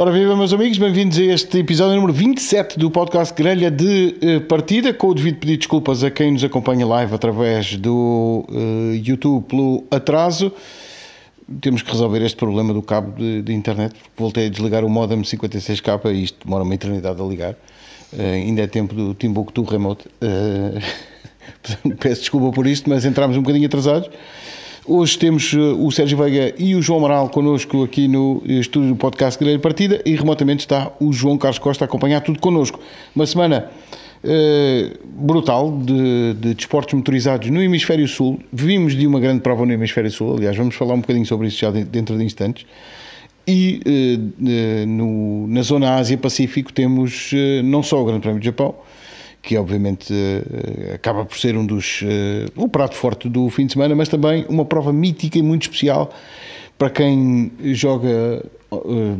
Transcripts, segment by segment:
Ora viva meus amigos, bem-vindos a este episódio número 27 do podcast Grelha de uh, Partida, com o devido pedir desculpas a quem nos acompanha live através do uh, YouTube pelo atraso. Temos que resolver este problema do cabo de, de internet, porque voltei a desligar o modem 56k e isto demora uma eternidade a ligar. Uh, ainda é tempo do Timbuktu Remote. peço desculpa por isto, mas entramos um bocadinho atrasados. Hoje temos eh, o Sérgio Veiga e o João Amaral connosco aqui no eh, estúdio do podcast Grelha Partida e remotamente está o João Carlos Costa a acompanhar tudo connosco. Uma semana uh, brutal de, de desportos motorizados no Hemisfério Sul. Vimos de uma grande prova no Hemisfério Sul, aliás, vamos falar um bocadinho sobre isso já dentro de instantes. E uh, no, na zona Ásia-Pacífico temos uh, não só o Grande Prémio do Japão, que obviamente eh, acaba por ser um dos eh, o prato forte do fim de semana, mas também uma prova mítica e muito especial para quem joga uh,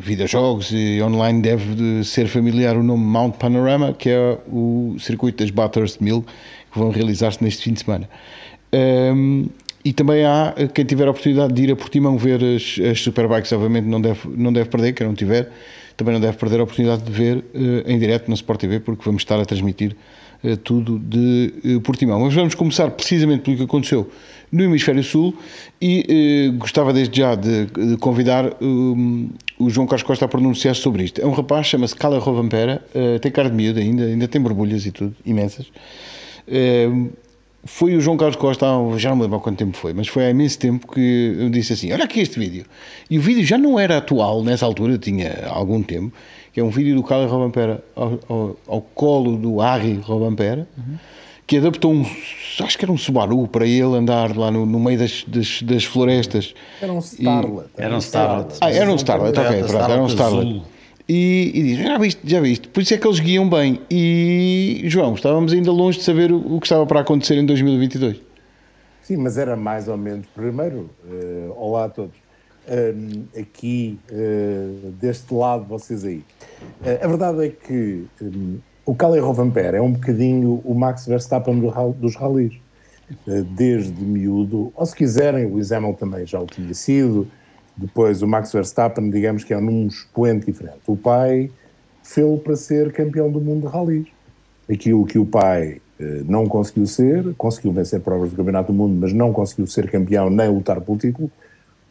videojogos e online deve ser familiar o nome Mount Panorama, que é o circuito das Bathurst Mill que vão realizar-se neste fim de semana. Um, ehm, e também há quem tiver a oportunidade de ir a Portimão ver as, as Superbikes, obviamente não deve, não deve perder, quem não tiver, também não deve perder a oportunidade de ver uh, em direto na Sport TV, porque vamos estar a transmitir uh, tudo de uh, Portimão. Mas vamos começar precisamente pelo que aconteceu no Hemisfério Sul e gostava desde já de, de convidar o João Carlos Costa a pronunciar sobre isto. É um rapaz, chama-se Cala Rovampera, tem cara de miúdo ainda, ainda tem borbulhas e tudo, imensas foi o João Carlos Costa, já não me lembro há quanto tempo foi, mas foi há imenso tempo que eu disse assim: Olha aqui este vídeo. E o vídeo já não era atual nessa altura, tinha algum tempo, que é um vídeo do Carlos Robampera ao, ao, ao, colo do Harry Robampera, uhum. que adaptou um, acho que era um Subaru para ele andar lá no, no meio das, das, das, florestas. Era um Starlet. Era um Starlet. Ah, era um Starlet, ok, pronto, era um Starlet e, e diz: Já viste, já viste. Por isso é que eles guiam bem. E, João, estávamos ainda longe de saber o, o que estava para acontecer em 2022. Sim, mas era mais ou menos. Primeiro, uh, olá a todos. Aqui, uh, deste lado, vocês aí. Uh, a verdade é que um, o Calais Rovanper é um bocadinho o Max Verstappen do, dos rallies. desde miúdo, ou se quiserem, o Lewis também já o tinha sido, depois, o Max Verstappen, digamos que é num expoente diferente. O pai fez para ser campeão do mundo de rallies. Aquilo que o pai eh, não conseguiu ser, conseguiu vencer provas do Campeonato do Mundo, mas não conseguiu ser campeão nem lutar pelo título,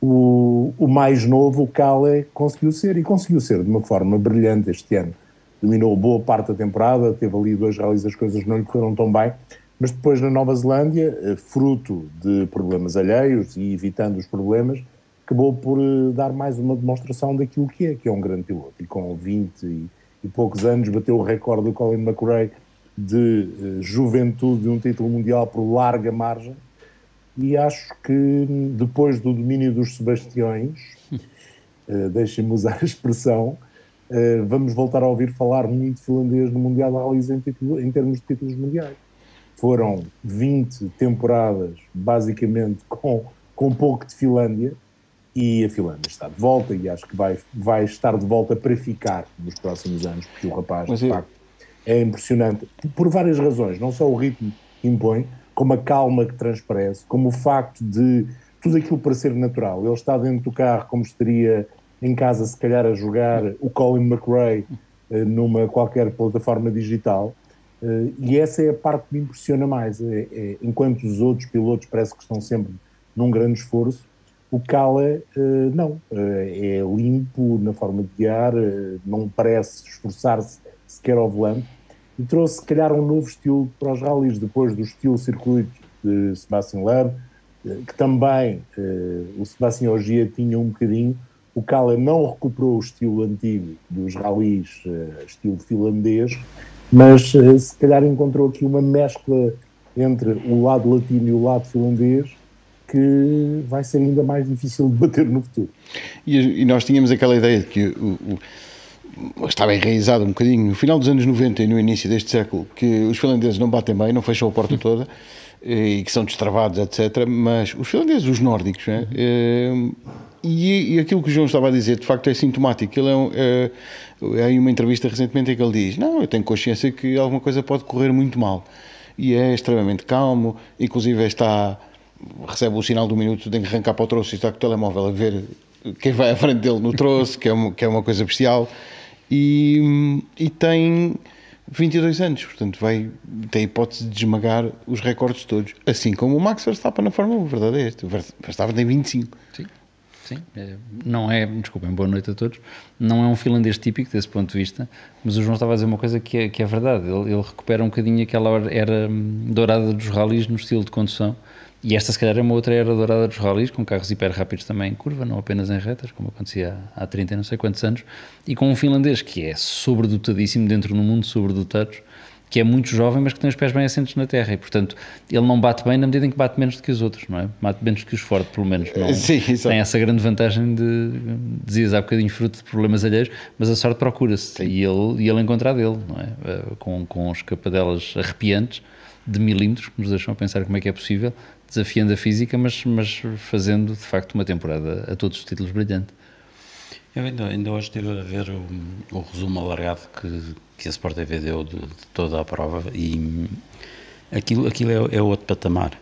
o, o mais novo, o Kale, conseguiu ser, e conseguiu ser de uma forma brilhante este ano. Dominou boa parte da temporada, teve ali dois rallies, as coisas não lhe correram tão bem, mas depois na Nova Zelândia, eh, fruto de problemas alheios e evitando os problemas, acabou por eh, dar mais uma demonstração daquilo que é, que é um grande piloto. E com 20 e, e poucos anos bateu o recorde do Colin McRae de uh, juventude de um título mundial por larga margem. E acho que depois do domínio dos Sebastiões, uh, deixem-me usar a expressão, uh, vamos voltar a ouvir falar muito finlandês no Mundial de Rallys em, em termos de títulos mundiais. Foram 20 temporadas, basicamente, com, com pouco de Finlândia, e a Finlândia está de volta e acho que vai, vai estar de volta para ficar nos próximos anos, porque o rapaz, Mas de facto, é impressionante por várias razões, não só o ritmo que impõe, como a calma que transparece, como o facto de tudo aquilo parecer natural. Ele está dentro do carro como estaria em casa, se calhar, a jogar o Colin McRae eh, numa qualquer plataforma digital. Eh, e essa é a parte que me impressiona mais. É, é, enquanto os outros pilotos parece que estão sempre num grande esforço, o Kala, uh, não, uh, é limpo na forma de guiar, uh, não parece esforçar-se sequer ao volante e trouxe, se calhar, um novo estilo para os rallies, depois do estilo circuito de Sebastian Loeb, que também o Sebastian Ogier tinha um bocadinho. O Kala não recuperou o estilo antigo dos rallies, estilo finlandês, mas se calhar encontrou aqui uma mescla entre o lado latino e o lado finlandês que vai ser ainda mais difícil de bater no futuro. E, e nós tínhamos aquela ideia de que o, o, estava enraizado um bocadinho no final dos anos 90 e no início deste século que os finlandeses não batem bem, não fecham a porta toda e que são destravados, etc. Mas os finlandeses, os nórdicos, né? Uhum. e, e, aquilo que o João estava a dizer, de facto, é sintomático. Ele é, um, é, é uma entrevista recentemente em que ele diz: Não, eu tenho consciência que alguma coisa pode correr muito mal. E é extremamente calmo, inclusive está recebe o sinal do minuto, tem que arrancar para o troço e está com o telemóvel a ver quem vai à frente dele no troço, que é uma, que é uma coisa bestial, e, e tem 22 anos, portanto vai tem a hipótese de esmagar os recordes todos, assim como o Max Verstappen na Fórmula 1, verdade é este, o Verstappen tem 25. Sim. Sim, é, não é, desculpem, boa noite a todos. Não é um finlandês típico desse ponto de vista, mas o João estava a dizer uma coisa que é, que é verdade. Ele, ele recupera um bocadinho aquela era hum, dourada dos rallies no estilo de condução. E esta, se calhar, é uma outra era dourada dos rallies, com carros hiper rápidos também em curva, não apenas em retas, como acontecia há, há 30 e não sei quantos anos, e com um finlandês que é sobredotadíssimo dentro do mundo, sobredotados, que é muito jovem, mas que tem os pés bem assentes na terra e, portanto, ele não bate bem na medida em que bate menos do que os outros, não é? Bate menos do que os Ford, pelo menos. Não, Sim, tem essa grande vantagem de, dizias há bocadinho, fruto de problemas alheios, mas a sorte procura-se e ele, e ele encontra a dele, não é? Eh, com, com escapadelas arrepiantes de milímetros que nos deixam a pensar como é que é possível, desafiando a física, mas, mas fazendo de facto uma temporada a todos os títulos brilhante. Eu ainda, ainda hoje estive a ver o, o resumo alargado que, que a Sport TV deu de, de toda a prova e aquilo, aquilo é, é outro patamar.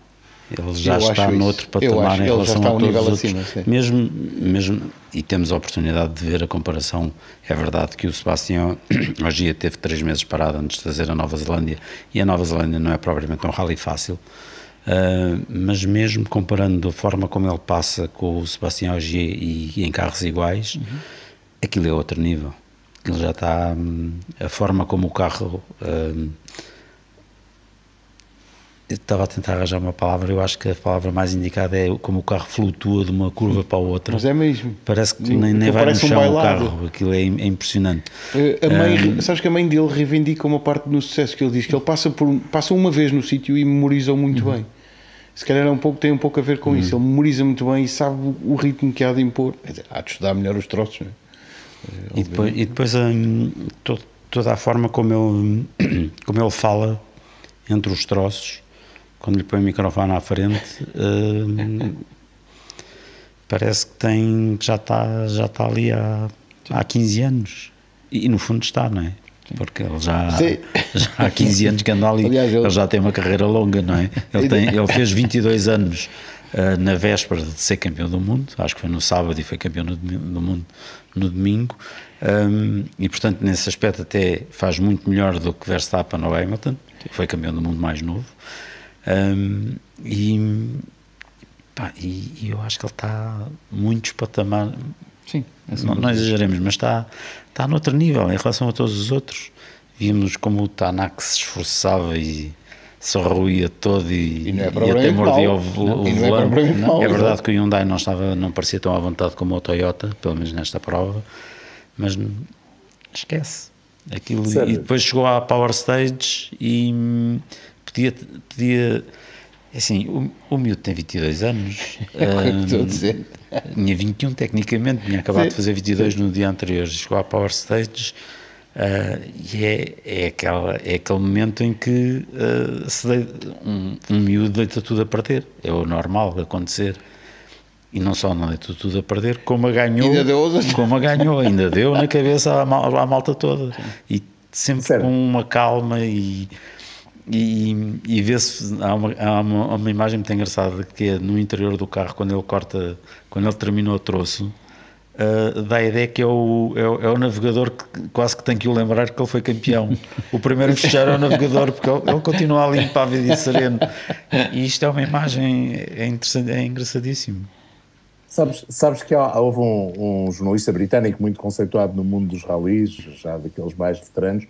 Ele já eu está noutro patamar em relação a todos os outros. Acima, mesmo, mesmo, e temos a oportunidade de ver a comparação. É verdade que o Sebastião hoje teve três meses parado antes de fazer a Nova Zelândia e a Nova Zelândia não é propriamente um rally fácil. Uh, mas mesmo comparando a forma como ele passa com o Sebastião Ogier e, e, em carros iguais, uhum. aquilo é outro nível. Ele já está. Um, a forma como o carro. Um, eu estava a tentar arranjar uma palavra, eu acho que a palavra mais indicada é como o carro flutua de uma curva para a outra. Mas é mesmo. Parece que Sim, nem, nem vai no chão um o carro, aquilo é, é impressionante. Eh, a mãe, um, sabes que a mãe dele reivindica uma parte do sucesso que ele diz, que ele passa, por, passa uma vez no sítio e memoriza muito uhum. bem se calhar é um pouco, tem um pouco a ver com uhum. isso. Ele memoriza muito bem e sabe o, ritmo que há de impor. Dizer, há de estudar melhor os troços. Não é? e, depois, e depois hum, todo, toda a forma como ele, como ele fala entre os troços, quando lhe põe o microfone à frente, hum, parece que tem, já está, já está ali há, há 15 anos. E, e no fundo está, não é? Porque ele já, já há 15 anos que anda ali, Aliás, ele... ele já tem uma carreira longa, não é? Ele, tem, ele fez 22 anos uh, na véspera de ser campeão do mundo, acho que foi no sábado e foi campeão do, do mundo no domingo, um, e portanto nesse aspecto até faz muito melhor do que Verstappen ou Hamilton, que foi campeão do mundo mais novo, um, e, pá, e, e, eu acho que ele está muitos patamares, Sim, não, não exageremos, mas está, está noutro nível em relação a todos os outros. Vimos como o Tanak se esforçava e se ruía todo e, e, é e até mordia o, o, é volante. É, é, verdade que o Hyundai não, estava, não parecia tão à vontade como o Toyota, pelo menos nesta prova, mas esquece. Aquilo, e depois chegou à Power Stage e hum, podia, podia assim, o, o miúdo tem 22 anos. É o que um, estou a dizer. Tinha 21 tecnicamente, tinha acabado Sim. de fazer 22 no dia anterior, chegou à Power Stage uh, e é, é, aquela, é aquele momento em que uh, se deita, um, um miúdo deita tudo a perder, é o normal de acontecer. E não só não deita tudo a perder, como a ganhou, ainda deu, como a ganhou, ainda deu na cabeça à, à malta toda. E sempre com uma calma e e, e vê-se, há, uma, há uma, uma, imagem muito engraçada que é no interior do carro, quando ele corta, quando ele terminou o troço, uh, dá a ideia que é o, é é, o, navegador que quase que tem que o lembrar que ele foi campeão. O primeiro a fechar é o navegador, porque ele, ele continua ali impávido e sereno. E isto é uma imagem, é, interessante, é engraçadíssimo. Sabes, sabes que há, houve um, um jornalista britânico muito conceituado no mundo dos rallies, já daqueles mais veteranos,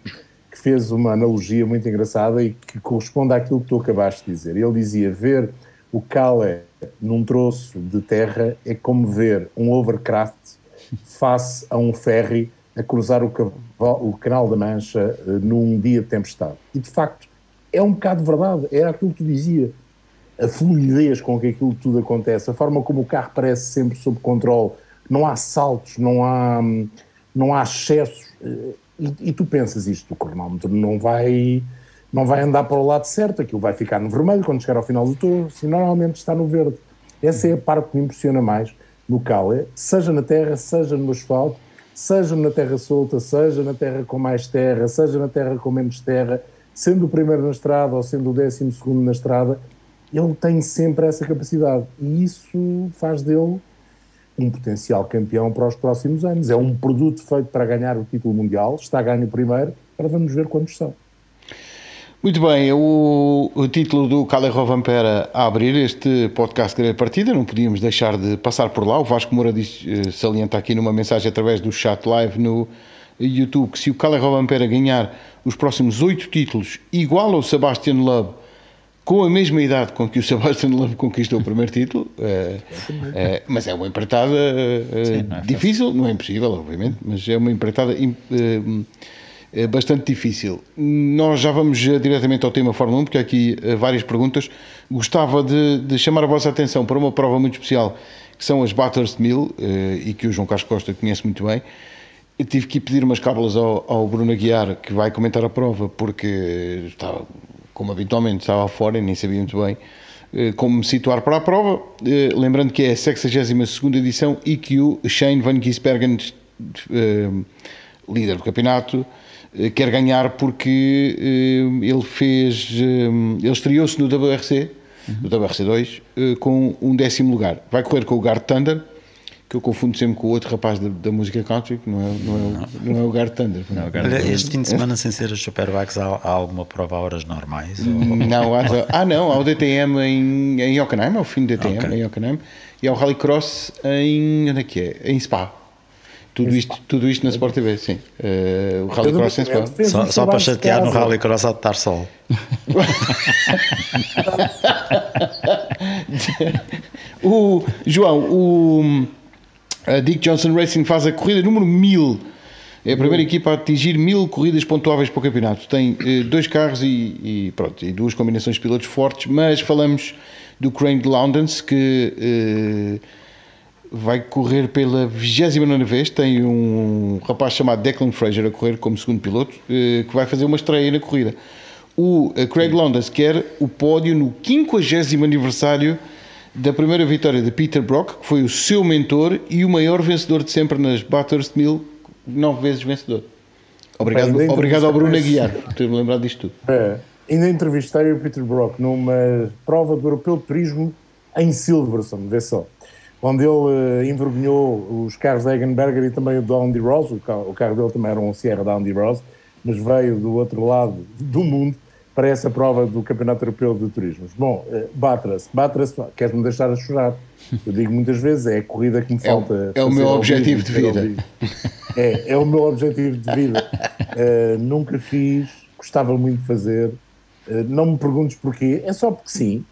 que fez uma analogia muito engraçada e que corresponde àquilo que tu acabaste de dizer. Ele dizia: ver o Calais num troço de terra é como ver um overcraft face a um ferry a cruzar o, o Canal da Mancha uh, num dia de tempestade. E de facto, é um bocado verdade, era aquilo que tu dizia. A fluidez com que aquilo tudo acontece, a forma como o carro parece sempre sob controle, não há saltos, não há, hum, não há excessos. E, tu pensas isto, o cronómetro não vai, não vai andar para o lado certo, aquilo vai ficar no vermelho quando chegar ao final do tour, se normalmente está no verde. Essa é a parte que me impressiona mais no Cale, seja na terra, seja no asfalto, seja na terra solta, seja na terra com mais terra, seja na terra com menos terra, sendo o primeiro na estrada ou sendo o décimo segundo na estrada, ele tem sempre essa capacidade e isso faz dele um potencial campeão para os próximos anos. É um produto feito para ganhar o título mundial, está a ganhar o primeiro, para vamos ver quantos são. Muito bem, o, o título do Calero Vampera a abrir este podcast Grande Partida, não podíamos deixar de passar por lá. O Vasco Moura diz, eh, salienta aqui numa mensagem através do chat live no YouTube que se o Calero Vampera ganhar os próximos oito títulos, igual ao Sebastian Loeb, com a mesma idade com que o Sebastian Loeb conquistou o primeiro título, é, é, mas é uma empreitada é, Sim, não difícil, não é impossível, obviamente, mas é uma empreitada é bastante difícil. Nós já vamos diretamente ao tema Fórmula 1, porque há aqui eh, várias perguntas. Gostava de, de, chamar a vossa atenção para uma prova muito especial, que são as Bathurst Mill, eh, e que o João Carlos Costa conhece muito bem. Eu tive que pedir umas cábulas ao, ao Bruno Aguiar, que vai comentar a prova, porque estava, como habitualmente, estava fora e nem sabia muito bem eh, como me situar para a prova. Lembrando que é a 62 edição e que o Shane Van Gisbergen, líder do campeonato, eh, quer ganhar porque eh, ele fez, eh, ele estreou-se no WRC, uhum. no WRC2, com um décimo lugar. Vai correr com o Gart Thunder, que eu confundo sempre com o outro rapaz da, da música country, que não é, não é, não. não é o Gart Thunder. Não, Olha, este fim de semana, sem ser as Superbikes, há, há alguma prova a horas normais? Ou... Não, há, ah não, há o DTM em, em Hockenheim, é o fim do DTM okay. em Hockenheim, e há o Rallycross em, onde é que é? Em Spa. Tudo isto, tudo isto na Sport TV, sim. Uh, o Rallycross em Sport. Só, só para chatear no Rallycross a estar sol. o João, o Dick Johnson Racing faz a corrida número 1000. É a primeira equipa a atingir mil corridas pontuáveis para o campeonato. Tem uh, dois carros e, e, pronto, e duas combinações de pilotos fortes, mas falamos do Crane Loudons que uh, vai correr pela 29 vez. Tem um rapaz chamado Declan Fraser a correr como segundo piloto, eh, que vai fazer uma estreia na corrida. O eh, Craig Londas quer o pódio no 50 aniversário da primeira vitória de Peter Brock, que foi o seu mentor e o maior vencedor de sempre nas Bathurst Mill, nove vezes vencedor. Obrigado, Bem, obrigado ao Bruno Aguiar por ter-me lembrado disto tudo. É, ainda entrevistei o Peter Brock numa prova do Europeu de Turismo em Silverstone, vê só onde ele uh, envergonhou os carros da Egenberger e também o da Andy Ross, o carro, o carro dele também era um Sierra da Andy Ross, mas veio do outro lado do mundo para essa prova do Campeonato Europeu de Turismos. Bom, uh, Batra-se, Batra-se, queres-me deixar a chorar? Eu digo muitas vezes, é a corrida que me é falta. É, é o meu objetivo de vida. É, é o meu objetivo de vida. Uh, nunca fiz, gostava muito de fazer. Uh, não me perguntes porquê, é só porque sim,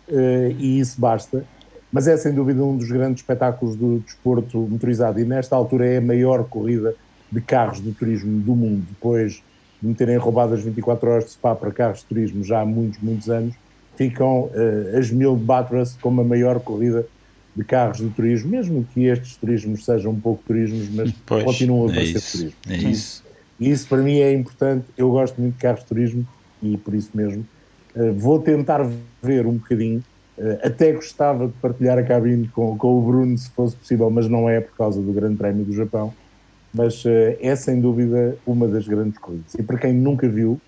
e isso basta mas é sem dúvida um dos grandes espetáculos do desporto motorizado e nesta altura é a maior corrida de carros de turismo do mundo, depois de me terem roubado as 24 horas de Spa para carros de turismo já há muitos, muitos anos, ficam uh, as mil de Bathurst como a maior corrida de carros de turismo, mesmo que estes turismos sejam um pouco turismos, mas pois, continuam a é ser turismo. É isso. E isso para mim é importante, eu gosto muito de carros de turismo e por isso mesmo uh, vou tentar ver um bocadinho eh, até gostava de partilhar a cabine com, com o Bruno, se fosse possível, mas não é por causa do Grande Prémio do Japão. Mas uh, é sem dúvida uma das grandes coisas. E para quem nunca viu,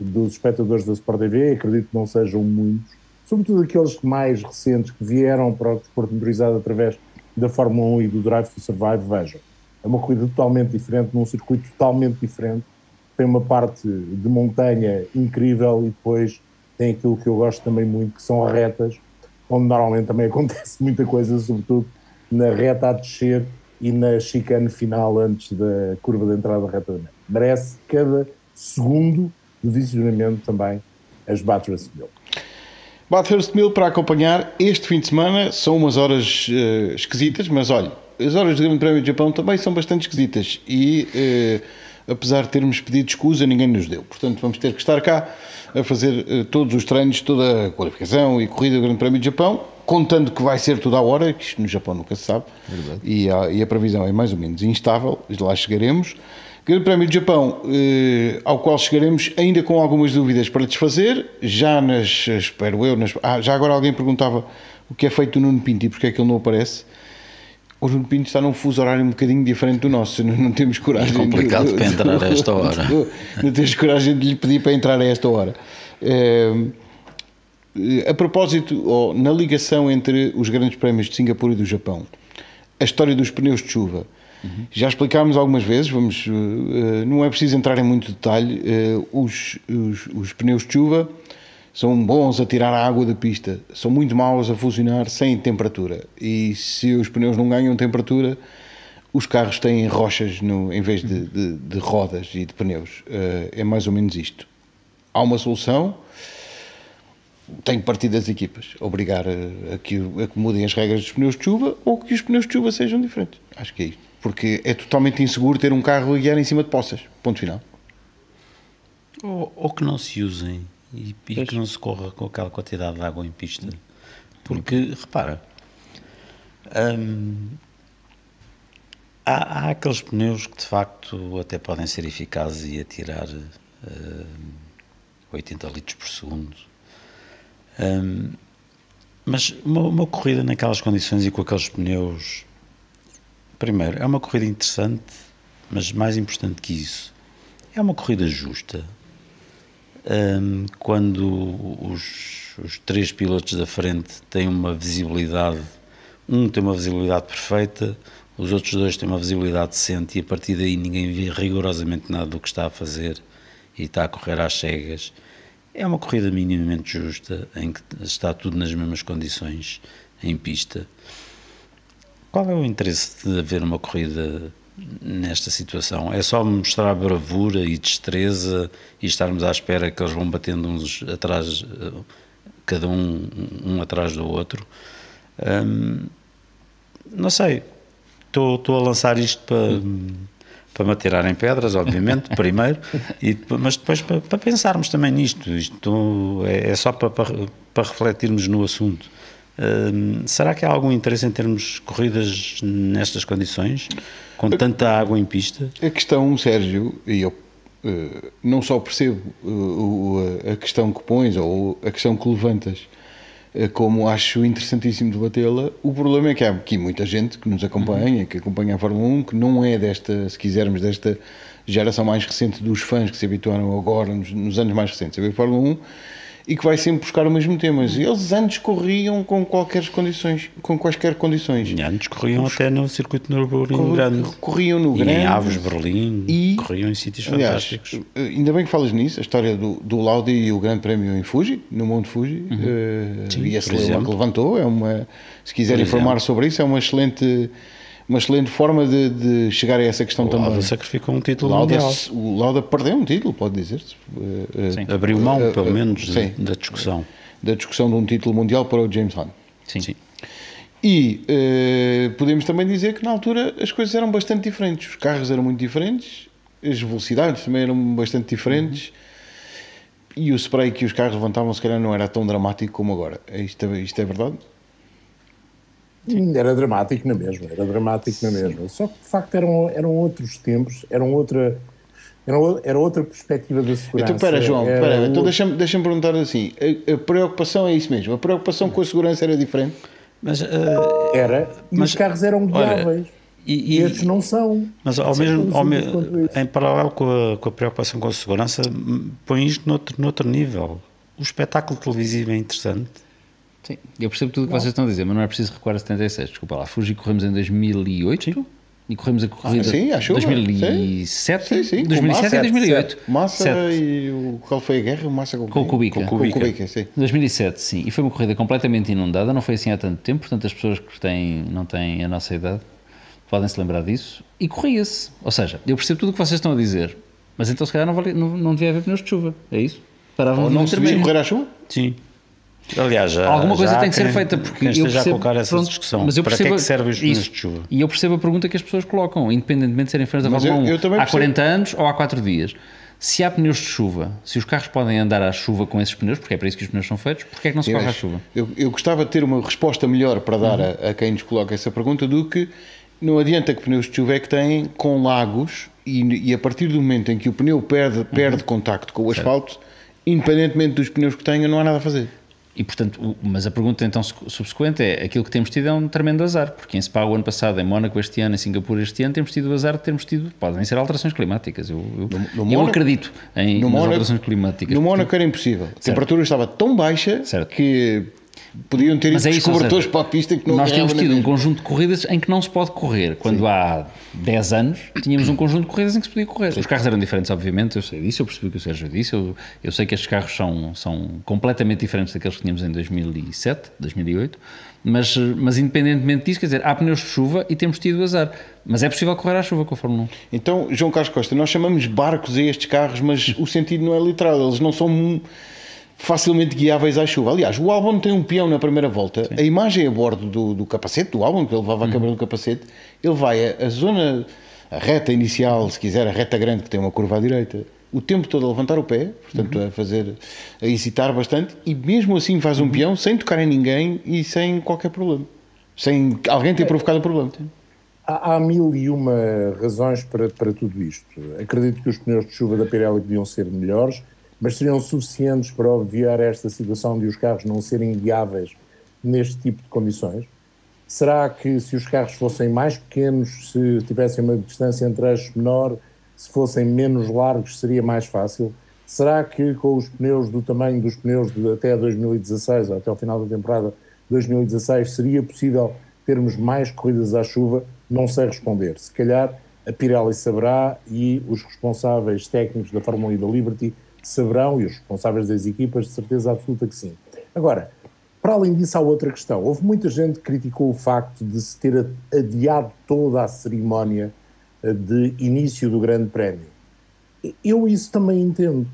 dos espectadores da Sport TV, acredito que não sejam muitos, sobretudo aqueles mais recentes que vieram para o desporto motorizado através da Fórmula 1 e do Drive to Survive, vejam. É uma corrida totalmente diferente, num circuito totalmente diferente. Tem uma parte de montanha incrível e depois tem aquilo que eu gosto também muito, que são retas, onde normalmente também acontece muita coisa, sobretudo na reta a descer e na chicane final antes da curva de entrada meta. Merece cada segundo de visionamento também as Bathurst Mill. Bathurst Mill para acompanhar este fim de semana são umas horas uh, esquisitas, mas olha, as horas do Grande Prémio do Japão também são bastante esquisitas e uh, apesar de termos pedido escusa, ninguém nos deu. Portanto, vamos ter que estar cá a fazer uh, todos os treinos, toda a qualificação e corrida do Grande Prémio do Japão, contando que vai ser toda a hora, que isto no Japão nunca se sabe, e a, e a, previsão é mais ou menos instável, lá chegaremos. Grande Prémio do Japão, uh, ao qual chegaremos ainda com algumas dúvidas para desfazer, já nas, espero eu, nas, ah, já agora alguém perguntava o que é feito do Nuno Pinto e porque é que ele não aparece. O Nuno Pinto está num fuso horário um bocadinho diferente do nosso, não, não temos coragem. É complicado de, para entrar a esta hora. Não temos coragem de lhe pedir para entrar a esta hora. É, a propósito, oh, na ligação entre os grandes prémios de Singapura e do Japão, a história dos pneus de chuva. Uhum. Já explicámos algumas vezes, vamos, uh, não é preciso entrar em muito detalhe. Uh, os, os, os, pneus de chuva são bons a tirar a água da pista, são muito maus a funcionar sem temperatura. E se os pneus não ganham temperatura, os carros têm rochas no, em vez de, de, de rodas e de pneus. Uh, é mais ou menos isto. Há uma solução tem que partir das equipas, obrigar a, a, que, a que mudem as regras dos pneus de chuva ou que os pneus de chuva sejam diferentes. Acho que é isto. Porque é totalmente inseguro ter um carro a guiar em cima de poças. Ponto final. Ou, ou que não se usem e, e que não se corra com aquela quantidade de água em pista. Porque, repara, hum, há, há, aqueles pneus que de facto até podem ser eficazes e atirar hum, 80 litros por segundo um, mas uma, uma, corrida naquelas condições e com aqueles pneus, primeiro, é uma corrida interessante, mas mais importante que isso, é uma corrida justa. Um, quando os, os três pilotos da frente têm uma visibilidade, um tem uma visibilidade perfeita, os outros dois têm uma visibilidade decente e a partir daí ninguém vê rigorosamente nada do que está a fazer e está a correr às cegas é uma corrida minimamente justa, em que está tudo nas mesmas condições em pista. Qual é o interesse de haver uma corrida nesta situação? É só mostrar bravura e destreza e estarmos à espera que eles vão batendo uns atrás, cada um, um atrás do outro? Hum, não sei, estou, a lançar isto para para me atirarem pedras, obviamente, primeiro, e, mas depois para, para, pensarmos também nisto. Isto é, é só para, para, para, refletirmos no assunto. Uh, será que há algum interesse em termos corridas nestas condições, com tanta água em pista? A questão, Sérgio, e eu uh, não só percebo uh, a questão que pões ou a questão que levantas, eh, como acho interessantíssimo debatê-la. O problema é que há aqui muita gente que nos acompanha, que acompanha a Fórmula 1, que não é desta, se quisermos, desta geração mais recente dos fãs que se habituaram agora, nos, nos anos mais recentes, a ver Fórmula 1 e que vai sempre buscar o mesmo tema. Eles antes corriam com qualquer condições, com quaisquer condições. E antes corriam Os... até no circuito Nürburgring grande. Corriam no e grande. em Aves, Berlim, e, corriam em sítios aliás, fantásticos. Ainda bem que falas nisso, a história do, do Laudi e o Grande Prémio em Fuji, no Monte Fuji, uhum. uh, Sim, e a celeuma que levantou, é uma, se quiser informar sobre isso, é uma excelente uma excelente forma de, de, chegar a essa questão o também. Lauda sacrificou um título Lauda, mundial. O Lauda perdeu um título, pode dizer-se. Abriu mão, uh, pelo menos, sim, da discussão. Da discussão de um título mundial para o James Hunt. Sim. sim. E uh, podemos também dizer que na altura as coisas eram bastante diferentes. Os carros eram muito diferentes, as velocidades também eram bastante diferentes. Uhum. E o spray que os carros levantavam, se calhar, não era tão dramático como agora. Isto é, isto é verdade? Era dramático na mesma, era dramático na mesma. Só que de facto eram, eram outros tempos, eram outra, era, era outra perspectiva da segurança. Então, espera, João, espera, então deixa-me deixa perguntar assim: a, a, preocupação é isso mesmo? A preocupação com a segurança era diferente? Mas, uh, era, e mas, os carros eram guiáveis. E, e, estes não são. Mas ao mesmo, ao me, em paralelo com a, com a, preocupação com a segurança, põe isto noutro, noutro nível. O espetáculo televisivo é interessante Sim, eu percebo tudo o que vocês estão a dizer, mas não é preciso recuar a 76. Desculpa lá, Fuji corremos em 2008 sim. e corremos a corrida ah, sim, achou, 2007, sim, sim, 2007 e 2008. Massa Sete. e o, qual foi a guerra? O Massa com, com o Kubica. Com o Kubica, com Kubica sim. 2007, sim. E foi uma corrida completamente inundada, não foi assim há tanto tempo, portanto as pessoas que têm, não têm a nossa idade podem se lembrar disso. E corria-se. Ou seja, eu percebo tudo o que vocês estão a dizer, mas então se calhar não, vale, não, não devia haver pneus de chuva, é isso? Paravam Ou não se devia correr à chuva? Sim. Aliás, já, alguma coisa tem que ser feita porque eu percebo, a colocar essa pronto, discussão. Mas eu percebo, para que é que servem os pneus de chuva? E eu percebo a pergunta que as pessoas colocam, independentemente de serem fãs da Fórmula 1 há percebo. 40 anos ou há 4 dias. Se há pneus de chuva, se os carros podem andar à chuva com esses pneus, porque é para isso que os pneus são feitos, porque é que não se corre à chuva? Eu, eu, gostava de ter uma resposta melhor para dar uhum. a, a, quem nos coloca essa pergunta do que não adianta que pneus de chuva é que têm com lagos e, e a partir do momento em que o pneu perde, perde uhum. contacto com o asfalto, certo. independentemente dos pneus que tenha, não há nada a fazer. E portanto, mas a pergunta então subsequente é: aquilo que temos tido é um tremendo azar, porque em Spa o ano passado, em Mónaco este ano, em Singapura este ano, temos tido o azar de termos tido, podem ser alterações climáticas. Eu, eu, no, no eu Mónaco, acredito em Mónaco, alterações climáticas. No Mónaco era impossível. A temperatura estava tão baixa certo. que Podiam ter Mas é isso, cobertores para a pista que não Nós temos tido um mesma. conjunto de corridas em que não se pode correr. Quando há 10 anos tínhamos um conjunto de corridas em que se podia correr. Os carros eram diferentes, obviamente, eu sei disso, eu percebi o que o Sérgio disse. Eu, eu sei que estes carros são, são completamente diferentes daqueles que tínhamos em 2007, 2008. Mas, mas independentemente disso, quer dizer, há pneus de chuva e temos tido azar. Mas é possível correr à chuva com a Fórmula 1. Então, João Carlos Costa, nós chamamos barcos a estes carros, mas o sentido não é literal, eles não são facilmente guiáveis à chuva. Aliás, o Albon tem um peão na primeira volta, a imagem a bordo do, do capacete do Albon, que ele levava a câmara do capacete, ele vai a, a zona, a reta inicial, se quiser, a reta grande, que tem uma curva à direita, o tempo todo a levantar o pé, portanto a fazer, a hesitar bastante, e mesmo assim faz um peão sem tocar em ninguém e sem qualquer problema. Sem alguém ter provocado o problema. Há, há mil e uma razões para, para tudo isto. Acredito que os pneus de chuva da Pirelli podiam ser melhores, mas seriam suficientes para obviar esta situação de os carros não serem guiáveis neste tipo de condições? Será que se os carros fossem mais pequenos, se tivessem uma distância entre eixos menor, se fossem menos largos, seria mais fácil? Será que com os pneus do tamanho dos pneus de até 2016, ou até ao final da temporada 2016, seria possível termos mais corridas à chuva? Não sei responder. Se calhar a Pirelli saberá e os responsáveis técnicos da Fórmula 1 e da Liberty saberão e os responsáveis das equipas, de certeza absoluta que sim. Agora, para além disso, há outra questão. Houve muita gente que criticou o facto de se ter adiado toda a cerimónia eh, de início do Grande Prémio. Eu isso também entendo.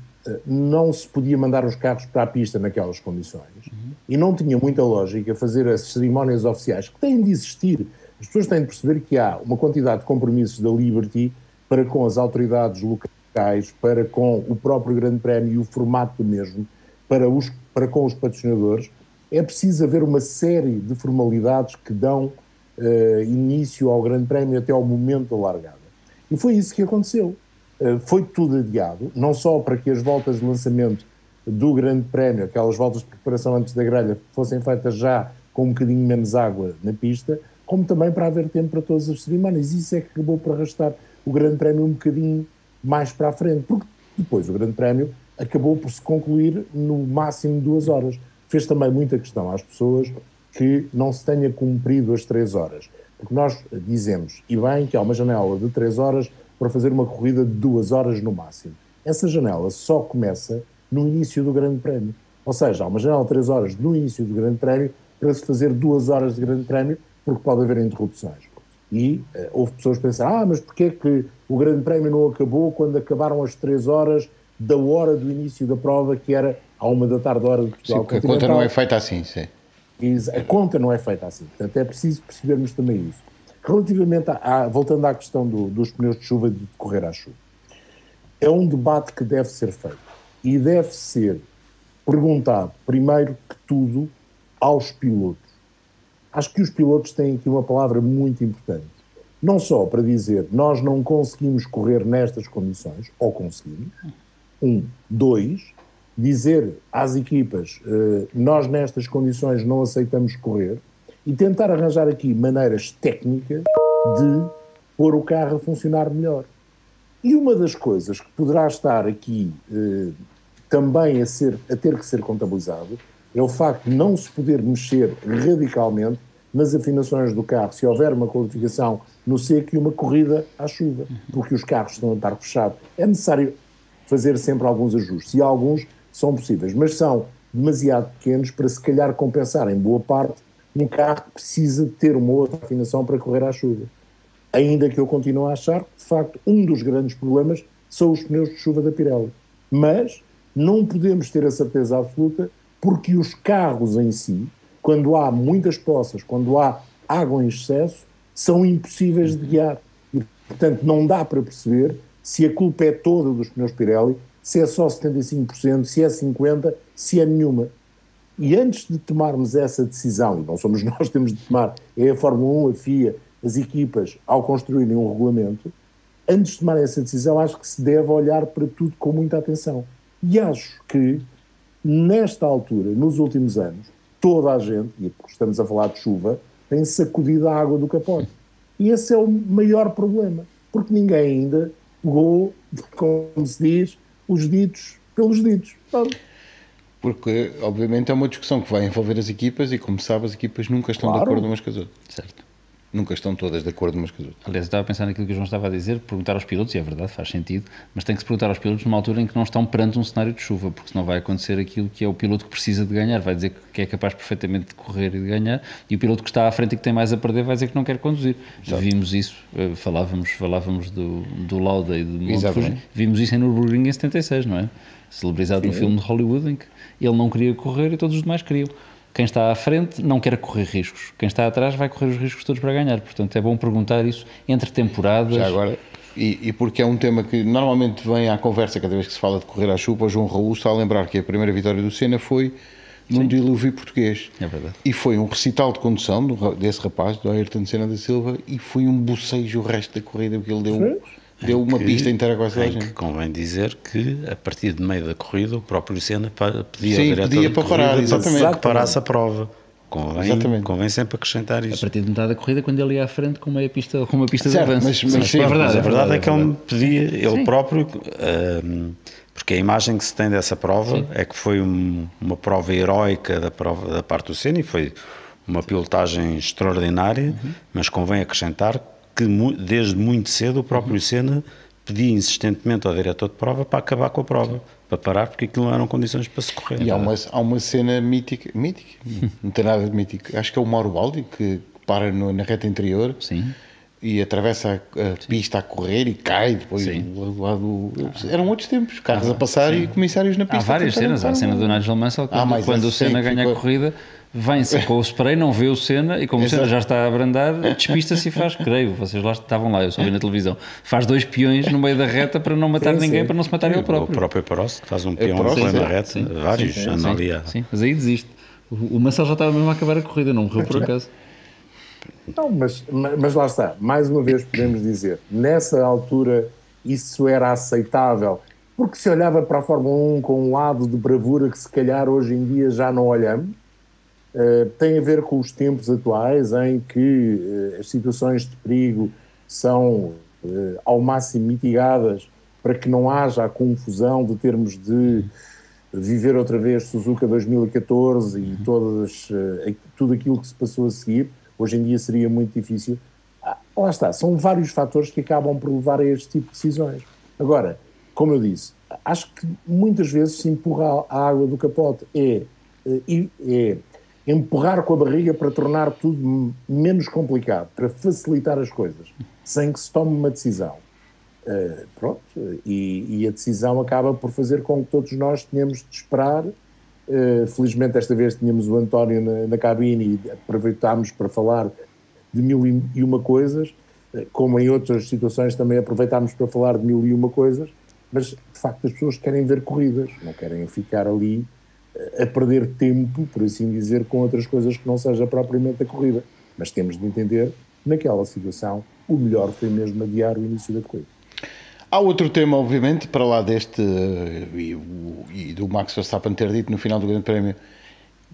Não se podia mandar os carros para a pista naquelas condições e não tinha muita lógica fazer as cerimónias oficiais que têm de existir. As pessoas têm de perceber que há uma quantidade de compromissos da Liberty para com as autoridades locais, para com o próprio Grande Prémio e o formato do mesmo, para, os, para com os patrocinadores. É preciso haver uma série de formalidades que dão eh, início ao Grande Prémio até ao momento da largada. E foi isso que aconteceu. Uh, foi tudo adiado, não só para que as voltas de lançamento do Grande Prémio, aquelas voltas de preparação antes da grelha, fossem feitas já com um bocadinho menos água na pista, como também para haver tempo para todas as cerimónias. Isso é que acabou por arrastar o Grande Prémio um bocadinho mais para a frente, porque depois o Grande Prémio acabou por se concluir no máximo duas horas. Fez também muita questão às pessoas que não se tenha cumprido as três horas. Porque nós dizemos, e bem, que há uma janela de três horas para fazer uma corrida de duas horas no máximo. Essa janela só começa no início do Grande Prémio. Ou seja, há uma janela de três horas no início do Grande Prémio para se fazer duas horas de Grande Prémio, porque pode haver interrupções. E uh, houve pessoas que pensaram, ah, mas porquê que o Grande Prémio não acabou quando acabaram as três horas da hora do início da prova, que era à uma da tarde, hora de Portugal Sim, porque a conta não é feita assim, sim. A conta não é feita assim. Portanto, é preciso percebermos também isso. Relativamente, a, a, voltando à questão do, dos pneus de chuva e de correr à chuva, é um debate que deve ser feito e deve ser perguntado, primeiro que tudo, aos pilotos. Acho que os pilotos têm aqui uma palavra muito importante. Não só para dizer nós não conseguimos correr nestas condições, ou conseguimos. Um. Dois, dizer às equipas uh, nós nestas condições não aceitamos correr e tentar arranjar aqui maneiras técnicas de pôr o carro a funcionar melhor. E uma das coisas que poderá estar aqui uh, também a, ser, a ter que ser contabilizado é o facto de não se poder mexer radicalmente nas afinações do carro se houver uma qualificação no seco e uma corrida à chuva, porque os carros estão a estar fechados. É necessário fazer sempre alguns ajustes e alguns são possíveis, mas são demasiado pequenos para se calhar compensar em boa parte um carro que precisa ter uma outra afinação para correr à chuva. Ainda que eu continue a achar que, de facto, um dos grandes problemas são os pneus de chuva da Pirelli. Mas não podemos ter a certeza absoluta porque os carros em si, quando há muitas poças, quando há água em excesso, são impossíveis de guiar. E, portanto, não dá para perceber se a culpa é toda dos pneus Pirelli, se é só 75%, se é 50%, se é nenhuma. E antes de tomarmos essa decisão, e não somos nós que temos de tomar, é a Fórmula 1, a FIA, as equipas, ao construírem um regulamento, antes de tomar essa decisão, acho que se deve olhar para tudo com muita atenção. E acho que, nesta altura, nos últimos anos, toda a gente, e porque estamos a falar de chuva, tem sacudido a água do capote. E esse é o maior problema, porque ninguém ainda pegou, como se diz, os ditos pelos ditos. Pronto. Porque, obviamente, é uma discussão que vai envolver as equipas e, como sabe, as equipas nunca estão Claro. de acordo umas com as outras. Certo. Nunca estão todas de acordo umas com as outras. Aliás, eu estava a pensar naquilo que o João estava a dizer, perguntar aos pilotos, e é verdade, faz sentido, mas tem que se perguntar aos pilotos numa altura em que não estão perante um cenário de chuva, porque senão vai acontecer aquilo que é o piloto que precisa de ganhar, vai dizer que é capaz perfeitamente de correr e de ganhar, e o piloto que está à frente e que tem mais a perder vai dizer que não quer conduzir. Vimos isso, eh, falávamos, falávamos do, do Lauda e do Monte vimos isso em Nürburgring em 76, não é? Celebrizado no filme de Hollywood, em que ele não queria correr e todos os demais queriam. Quem está à frente não quer correr riscos. Quem está atrás vai correr os riscos todos para ganhar. Portanto, é bom perguntar isso entre temporadas. Já agora, e, e porque é um tema que normalmente vem à conversa cada vez que se fala de correr à chuva, o João Raul está a lembrar que a primeira vitória do Senna foi num dilúvio português. É verdade. E foi um recital de condução desse rapaz, do Ayrton Senna da Silva, e foi um bocejo o resto da corrida, porque ele deu, deu uma que- pista inteira com essa gente. que convém dizer que a partir de meio da corrida o próprio Senna pedia Sim, ao pedia para parar, para- exatamente. que parasse a prova. Convém, Exatamente. convém sempre acrescentar A isto. partir de metade da corrida, quando ele ia à frente com uma pista, com uma pista Certo, de avanço. mas- mas sim, é verdade, Mas a verdade é que ele me verdade. pedia, ele Sim. próprio, ahm, porque a imagem que se tem dessa prova é que foi um- uma prova heroica da, prova, da parte do Senna e foi uma pilotagem extraordinária, Uhum. mas convém acrescentar que desde muito cedo o próprio. Senna pedia insistentemente ao diretor de prova para acabar com a prova, para parar, porque aquilo não eram condições para se correr. E há uma, há uma cena mítica, mítica, não tem nada de mítico, acho que é o Mauro Baldi que para no- na reta interior Sim. e atravessa a, a pista a correr e cai depois Sim. do lado. Eram outros tempos, carros a passar e comissários na pista. Há várias cenas. Há a cena do Nigel Mansell, quando, Ah, quando o sim, Senna ganha ficou- a corrida, vem-se com o spray, não vê o Senna e como o Senna Exato. já está a abrandar, despista-se e faz, creio, vocês lá estavam lá, eu só vi na televisão, faz dois peões no meio da reta para não matar Sim, ninguém, sim. para não se matar ele O próprio. próprio Prost que faz um peão Prost, em plena sim, reta, sim. vários, Sim, anda sim, ali sim, mas aí desiste. O o Mansell já estava mesmo a acabar a corrida, não morreu por acaso. Não, mas, mas lá está. Mais uma vez podemos dizer, nessa altura isso era aceitável, porque se olhava para a Fórmula 1 com um lado de bravura que se calhar hoje em dia já não olhamos. Uh, tem a ver com os tempos atuais em que uh, as situações de perigo são uh, ao máximo mitigadas para que não haja a confusão de termos de viver outra vez Suzuka 2014 e todas, uh, tudo aquilo que se passou a seguir. Hoje em dia seria muito difícil. Ah, lá está, são vários fatores que acabam por levar a este tipo de decisões. Agora, como eu disse, acho que muitas vezes se empurra a água do capote. É, é, é empurrar com a barriga para tornar tudo menos complicado, para facilitar as coisas, sem que se tome uma decisão. Uh, pronto, e, e, a decisão acaba por fazer com que todos nós tenhamos de esperar. Uh, felizmente, desta vez tínhamos o António na, na cabine e aproveitámos para falar de mil e uma coisas, uh, como em outras situações também aproveitámos para falar de mil e uma coisas, mas de facto as pessoas querem ver corridas, não querem ficar ali a perder tempo, por assim dizer, com outras coisas que não seja propriamente a corrida. Mas temos de entender, naquela situação, o melhor foi mesmo adiar o início da corrida. Há outro tema, obviamente, para lá deste e, e, do Max Verstappen ter dito no final do Grande Prémio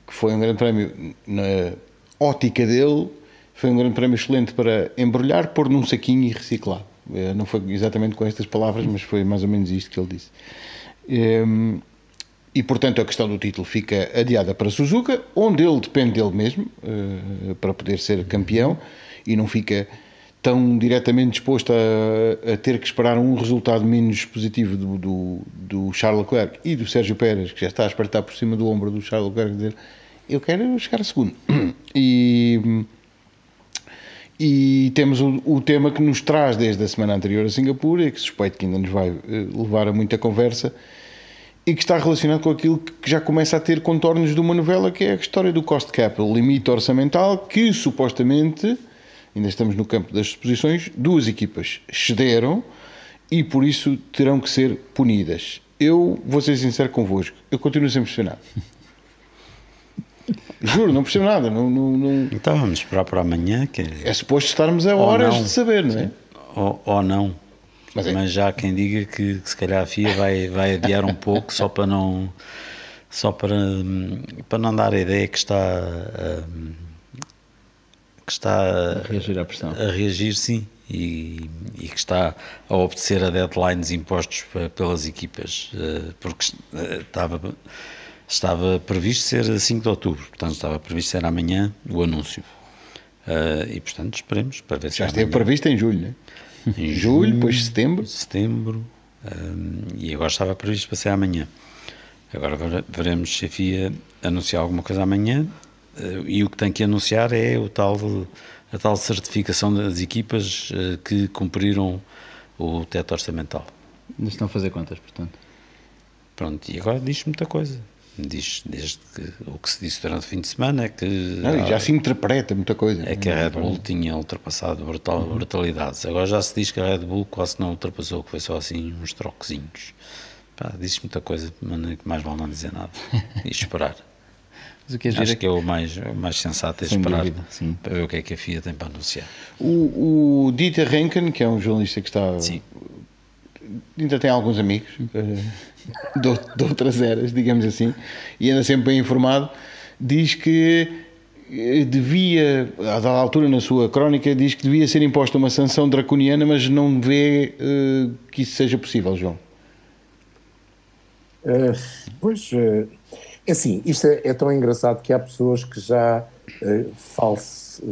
que foi um Grande Prémio na ótica dele, foi um Grande Prémio excelente para embrulhar, pôr num saquinho e reciclar. Não foi exatamente com estas palavras, mas foi mais ou menos isto que ele disse. E, portanto, a questão do título fica adiada para Suzuka, onde ele depende dele mesmo uh, para poder ser campeão e não fica tão diretamente disposto a, a, ter que esperar um resultado menos positivo do, do, do, Charles Leclerc e do Sérgio Pérez, que já está a espreitar por cima do ombro do Charles Leclerc, dizer eu quero chegar a segundo. E, e temos o, o, tema que nos traz desde a semana anterior a Singapura e que suspeito que ainda nos vai levar a muita conversa e que está relacionado com aquilo que já começa a ter contornos de uma novela que é a história do cost cap, o limite orçamental que supostamente, ainda estamos no campo das suposições, duas equipas cederam e por isso terão que ser punidas. Eu vou ser sincero convosco, eu continuo sem impressionado. Juro, não percebo nada. Não, não, não... Então vamos esperar para amanhã. Que... É suposto estarmos a horas de saber, não é? Ou, ou não. Mas, Mas, é. já há quem diga que, que, se calhar a FIA vai, vai adiar um pouco só para não só para, para não dar a ideia que está um, que está a reagir à pressão a reagir sim e, e, que está a obedecer a deadlines impostos pelas equipas porque estava estava previsto ser a 5 de outubro, portanto estava previsto ser amanhã o anúncio. Uh, e portanto esperemos para ver se Já esteve previsto em julho, né? Em julho, depois setembro. Setembro, um, e agora estava previsto para ser amanhã. Agora veremos se a FIA anunciar alguma coisa amanhã uh, e o que tem que anunciar é o tal, a tal certificação das equipas uh, que cumpriram o teto orçamental. Ainda estão a fazer contas, portanto. Pronto, e agora diz muita coisa diz desde que o que se disse durante o fim de semana é que não, já se interpreta muita coisa é que a Red Bull tinha ultrapassado brutal, uhum. brutalidades. Agora já se diz que a Red Bull quase não ultrapassou que foi só assim uns troquezinhos. Diz muita coisa mas mais vale não dizer nada e esperar. Mas o que é acho que é o mais, mais sensato é esperar dúvida, para ver o que é que a FIA tem para anunciar. O, o Dieter Renken que é um jornalista que está sim. ainda tem alguns amigos eh, de, de outras eras, digamos assim, e anda sempre bem informado, diz que eh, devia, a dada altura na sua crónica, diz que devia ser imposta uma sanção draconiana, mas não vê uh, que isso seja possível, João. Uh, pois, uh, assim, isto é, é, tão engraçado que há pessoas que já uh,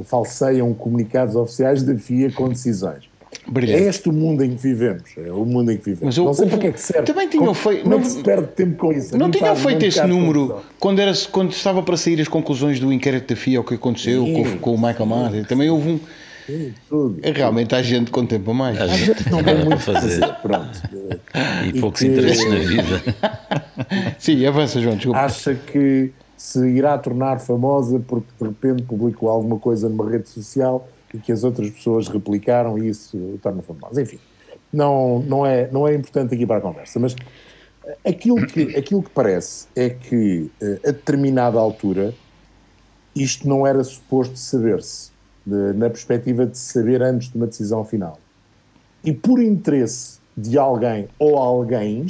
falseiam comunicados oficiais da FIA com decisões. Brilhante. É este o mundo em que vivemos. É o mundo em que vivemos. Mas não sei para que é que serve. Também tinham feito. Como, é se perde tempo com isso? Não tinham feito esse número quando, era, quando estava para sair as conclusões do inquérito da FIA, o que aconteceu sim, com, com, o Michael Martin. Também houve um. Sim, tudo. É, realmente há gente com tempo a mais. A gente não tem muito a fazer. Pronto. E, e poucos que... interesses na vida. sim, avança, João. Desculpa. Acha que se irá tornar famosa porque de repente publicou alguma coisa numa rede social e que as outras pessoas replicaram e isso torna famoso. Enfim, não, não, é, não é importante aqui para a conversa, mas aquilo que, aquilo que parece é que eh, a determinada altura isto não era suposto saber-se, na perspectiva de saber antes de uma decisão final. E por interesse de alguém ou alguém,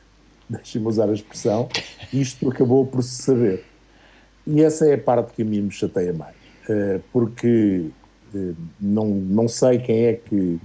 deixem-me usar a expressão, isto acabou por se saber. E essa é a parte que a mim me chateia mais, eh, porque não, não sei quem é que,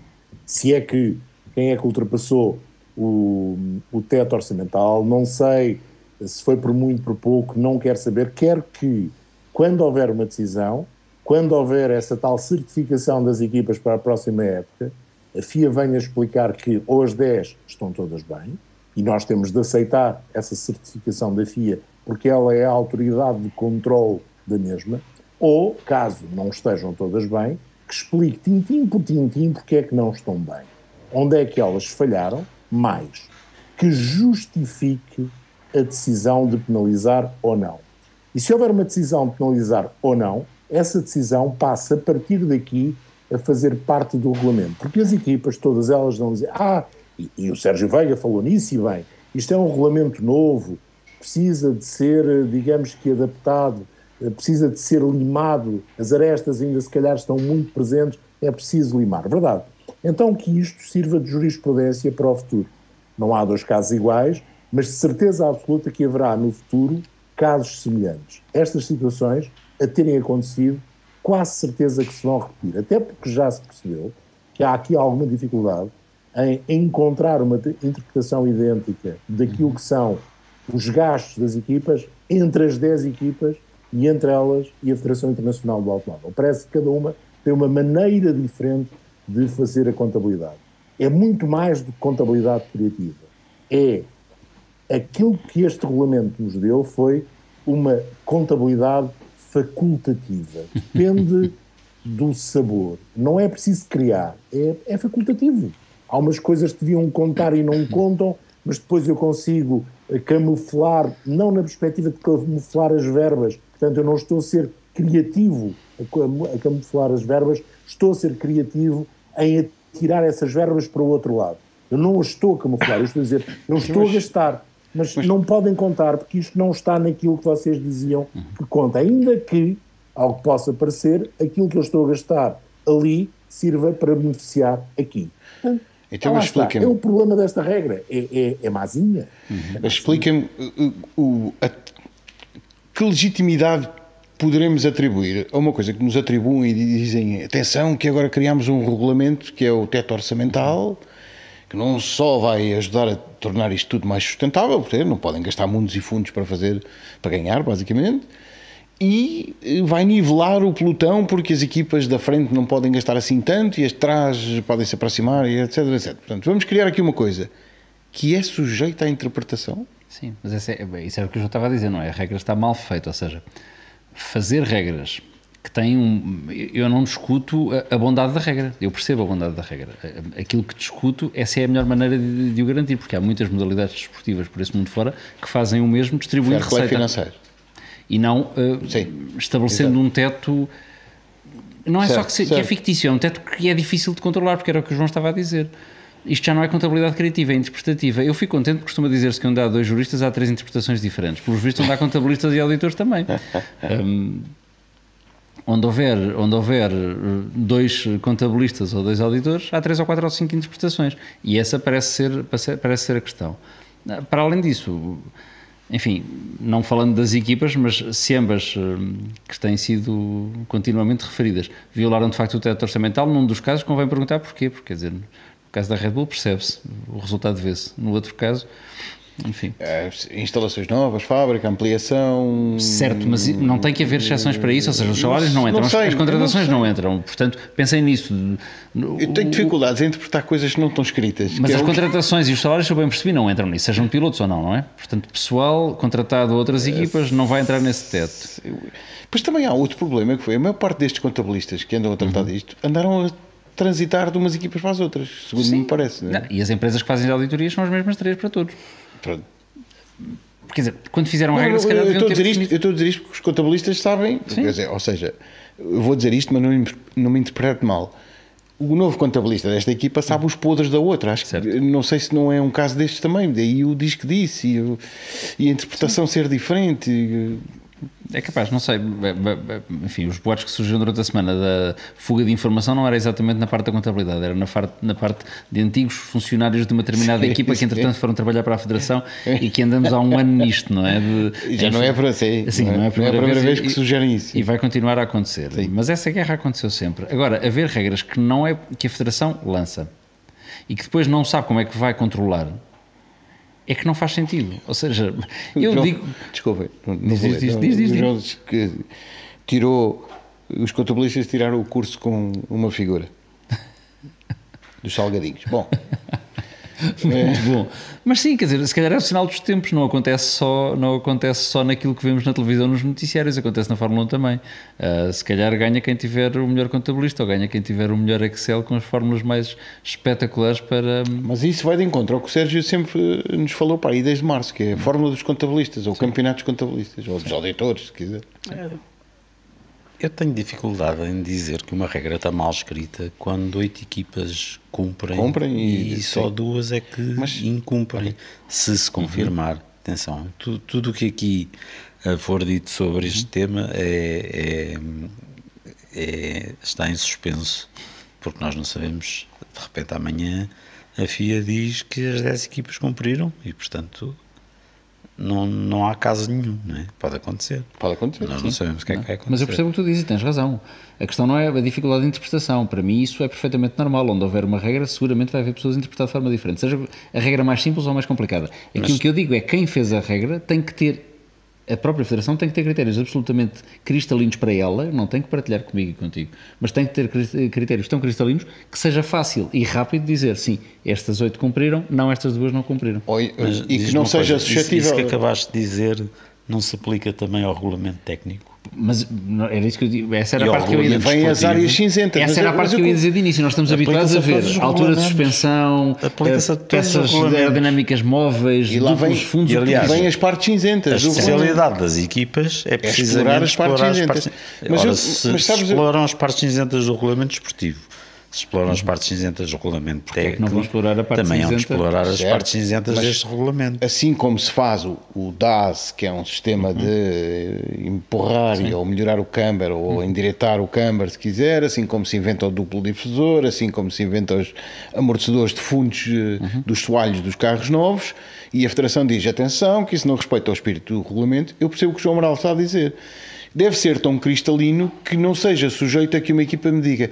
se é que, quem é que ultrapassou o, o teto orçamental, não sei se foi por muito, por pouco, não quero saber. Quero que, quando houver uma decisão, quando houver essa tal certificação das equipas para a próxima época, a FIA venha explicar que ou as 10 estão todas bem, e nós temos de aceitar essa certificação da FIA, porque ela é a autoridade de controle da mesma, ou, caso não estejam todas bem, que explique tintim por tintim porque é que não estão bem. Onde é que elas falharam, mais que justifique a decisão de penalizar ou não. E se houver uma decisão de penalizar ou não, essa decisão passa a partir daqui a fazer parte do regulamento. Porque as equipas, todas elas vão dizer, ah, e, e o Sérgio Veiga falou nisso e bem, isto é um regulamento novo, precisa de ser, digamos que, adaptado precisa de ser limado, as arestas ainda se calhar estão muito presentes, é preciso limar. Verdade. Então que isto sirva de jurisprudência para o futuro. Não há dois casos iguais, mas de certeza absoluta que haverá no futuro casos semelhantes. Estas situações, a terem acontecido, quase certeza que se vão repetir. Até porque já se percebeu que há aqui alguma dificuldade em encontrar uma interpretação idêntica daquilo que são os gastos das equipas entre as 10 equipas e entre elas e a Federação Internacional do Automóvel. Parece que cada uma tem uma maneira diferente de fazer a contabilidade. É muito mais do que contabilidade criativa. É aquilo que este regulamento nos deu foi uma contabilidade facultativa. Depende do sabor. Não é preciso criar, é, é facultativo. Há umas coisas que deviam contar e não contam, mas depois eu consigo camuflar, não na perspectiva de camuflar as verbas, Portanto, eu não estou a ser criativo a camuflar as verbas, estou a ser criativo em tirar essas verbas para o outro lado. Eu não estou a camuflar, eu estou a dizer, eu estou a gastar, mas, mas não podem contar porque isto não está naquilo que vocês diziam que conta. Ainda que, ao que possa parecer, aquilo que eu estou a gastar ali sirva para beneficiar aqui. Então, explica-me. É o problema desta regra, é, é, é mazinha. Uhum. Explica-me o, que legitimidade poderemos atribuir a uma coisa que nos atribuem e dizem atenção que agora criamos um regulamento que é o teto orçamental que não só vai ajudar a tornar isto tudo mais sustentável, porque não podem gastar mundos e fundos para fazer, para ganhar, basicamente, e vai nivelar o pelotão porque as equipas da frente não podem gastar assim tanto e as de trás podem se aproximar e etc, etc. Portanto, vamos criar aqui uma coisa que é sujeita à interpretação. Sim, mas é, isso é o que eu já estava a dizer, não é? A regra está mal feita, ou seja, fazer regras que têm um. Eu não discuto a, bondade da regra, eu percebo a bondade da regra. Aquilo que discuto é se é a melhor maneira de, de o garantir, porque há muitas modalidades desportivas por esse mundo fora que fazem o mesmo distribuindo receita. financeiro. E não uh, estabelecendo Exato. um teto. Não é certo, só que, se, que, é fictício, é um teto que é difícil de controlar, porque era o que o João estava a dizer. Isto já não é contabilidade criativa, é interpretativa. Eu fico contente porque costuma dizer-se que onde há dois juristas há três interpretações diferentes. Pelos vistos, onde há contabilistas e auditores também. Um, onde houver, onde houver eh, dois contabilistas ou dois auditores, há três ou quatro ou cinco interpretações. E essa parece ser, parece ser a questão. Ah, para além disso, enfim, não falando das equipas, mas se ambas eh, que têm sido continuamente referidas violaram de facto o teto orçamental, num dos casos convém perguntar porquê, porque quer dizer, caso da Red Bull percebe-se, o resultado vê-se, no outro caso enfim. É, instalações novas, fábrica, ampliação. Certo, mas não tem que haver exceções para isso, ou seja, os salários não, entram, não sei, as contratações não, não, entram. Portanto, pensem nisso. Eu tenho dificuldades em interpretar coisas que não estão escritas. Mas as é contratações e os salários, se eu bem percebi, não entram nisso, sejam pilotos ou não, não é? Portanto, pessoal contratado a outras equipas não vai entrar nesse teto. Pois também há outro problema que foi a maior parte destes contabilistas que andam a tratar uhum. disto andaram a transitar de umas equipas para as outras, segundo Sim. me parece. Não, e as empresas que fazem as auditorias são as mesmas três para todos. Pronto. Quer dizer, quando fizeram não, regras, se calhar eu estou, a dizer isto, eu estou a dizer isto porque os contabilistas sabem, quer dizer, ou seja, eu vou dizer isto, mas não, não me interprete mal. O novo contabilista desta equipa sabe os podres da outra. Acho que, não sei se não é um caso destes também. Daí o diz que disse e, e a interpretação Sim. ser diferente. É capaz, não sei. Enfim, os boatos que surgiram durante a semana da fuga de informação não era exatamente na parte da contabilidade, era na parte, na parte de antigos funcionários de uma determinada sim, equipa que, entretanto, foram trabalhar para a Federação e que andamos há um ano nisto, não é? De, Já enfim, não é para si. Sim, não é, não é a primeira, é a primeira vez, vez, que sugerem isso. E vai continuar a acontecer. Sim. Mas essa guerra aconteceu sempre. Agora, haver regras que não é que a Federação lança e que depois não sabe como é que vai controlar é que não faz sentido. Ou seja, eu João, digo. Desculpa, não, não diz, diz, diz, diz, João diz que tirou. Os contabilistas tiraram o curso com uma figura dos salgadinhos. Bom. Muito bom. Mas sim, quer dizer, se calhar é o sinal dos tempos, não acontece só, não acontece só naquilo que vemos na televisão nos noticiários, acontece na Fórmula 1 também. Uh, se calhar ganha quem tiver o melhor contabilista ou ganha quem tiver o melhor Excel com as fórmulas mais espetaculares para. Mas isso vai de encontro ao que o Sérgio sempre nos falou para aí desde março, que é a fórmula dos contabilistas, ou campeonato dos contabilistas, ou dos auditores, se quiser. É. Eu tenho dificuldade em dizer que uma regra está mal escrita quando oito equipas cumprem, cumprem e, e só duas é que Mas, incumprem. Se se confirmar, uhum. atenção, tudo o que aqui eh, for dito sobre este uhum. tema é, é, é, está em suspenso, porque nós não sabemos, de repente amanhã a FIA diz que as 10 equipas cumpriram e, portanto, não, não há caso nenhum, não é? Pode acontecer. Pode acontecer. Nós sim. não sabemos o que é que vai acontecer. Mas eu percebo o que tu dizes e tens razão. A questão não é a dificuldade de interpretação. Para mim, isso é perfeitamente normal. Onde houver uma regra, seguramente vai haver pessoas a interpretar de forma diferente. Seja a regra mais simples ou mais complicada. Aquilo Mas... que eu digo é que quem fez a regra tem que ter a própria Federação tem que ter critérios absolutamente cristalinos para ela, não tem que partilhar comigo e contigo, mas tem que ter critérios tão cristalinos que seja fácil e rápido dizer sim, estas oito cumpriram, não, estas duas não cumpriram. Oi, e que não seja suscetível. Isso, isso que acabaste de dizer não se aplica também ao regulamento técnico. Mas era isso que eu digo. Essa era e a parte que eu ia dizer. Vem as áreas cinzentas. Essa era a parte que eu ia dizer de início. Nós estamos habituados a ver a altura de suspensão, a peças aerodinâmicas móveis, e lá vem, fundos. E, aliás, vem as partes cinzentas. A especialidade das equipas é precisamente é explorar as partes cinzentas. Mas, sabes, exploram as partes cinzentas do regulamento desportivo exploram as partes cinzentas do regulamento Porque técnico, é não vão explorar a parte também cinzenta? explorar as certo, partes cinzentas deste regulamento. Assim como se faz o, o DAS, que é um sistema uhum. de empurrar Sim. ou melhorar o câmber ou uhum. endireitar o câmber, se quiser, assim como se inventa o duplo difusor, assim como se inventa os amortecedores de fundos eh, uhum. dos soalhos dos carros novos, e a Federação diz, atenção, que isso não respeita ao espírito do regulamento, eu percebo o que o João Moral está a dizer. Deve ser tão cristalino que não seja sujeito a que uma equipa me diga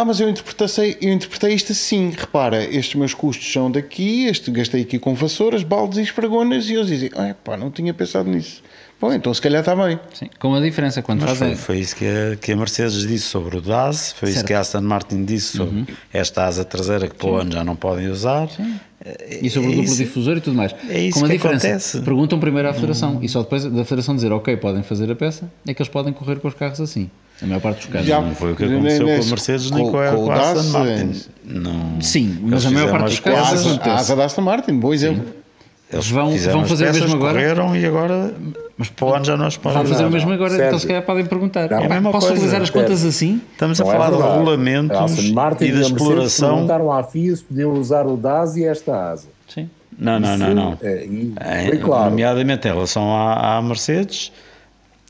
Ah, mas eu interpretei, eu interpretei isto assim. Repara, estes meus custos são daqui, este gastei aqui com vassouras, baldes e esfragonas, e eles dizem, ah, pá, não tinha pensado nisso. Bom, então se calhar está bem. Sim, com a diferença quando Mas fazem. foi, foi isso que a, que a Mercedes disse sobre o DAS, foi isso Certo. que a Aston Martin disse sobre esta asa traseira que para o ano já não podem usar. É- E sobre o é duplo isso. difusor e tudo mais. é isso Com a que diferença, acontece. perguntam primeiro à Federação e só depois da Federação dizer ok, podem fazer a peça, é que eles podem correr com os carros assim. A maior parte dos casos. Já. Não foi o que aconteceu com a Mercedes nem Com- com a, com o a Aston Martin. é. Não, Sim, mas a maior parte dos casos A asa, da Aston Martin, bom exemplo. Eles Vão- vão as fazer o mesmo agora? correram e agora, mas para o ano já não as podem Vão fazer o mesmo agora, Sérgio. então se calhar podem perguntar. Não, "Epá, é a posso coisa, utilizar as Sérgio. contas assim? Estamos a Não é falar de verdade. regulamentos A Martin e da a exploração. perguntaram à FIA se podiam usar o DAS e esta asa. Sim. Não, não, não, Isso, não. é, e É, foi claro. Nomeadamente em relação à, à Mercedes,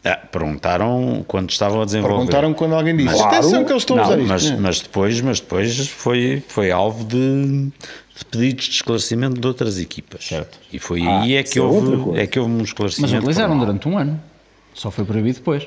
ah, perguntaram quando estavam a desenvolver. Perguntaram quando alguém disse, Claro. atenção que eles estão a usar Não, isto. mas, mas depois, mas depois foi, foi alvo de, de pedidos de esclarecimento de outras equipas. Certo. E foi Ah, aí é que, é houve, é que houve um Mas esclarecimento. utilizaram formal. durante um ano. Só foi proibido depois.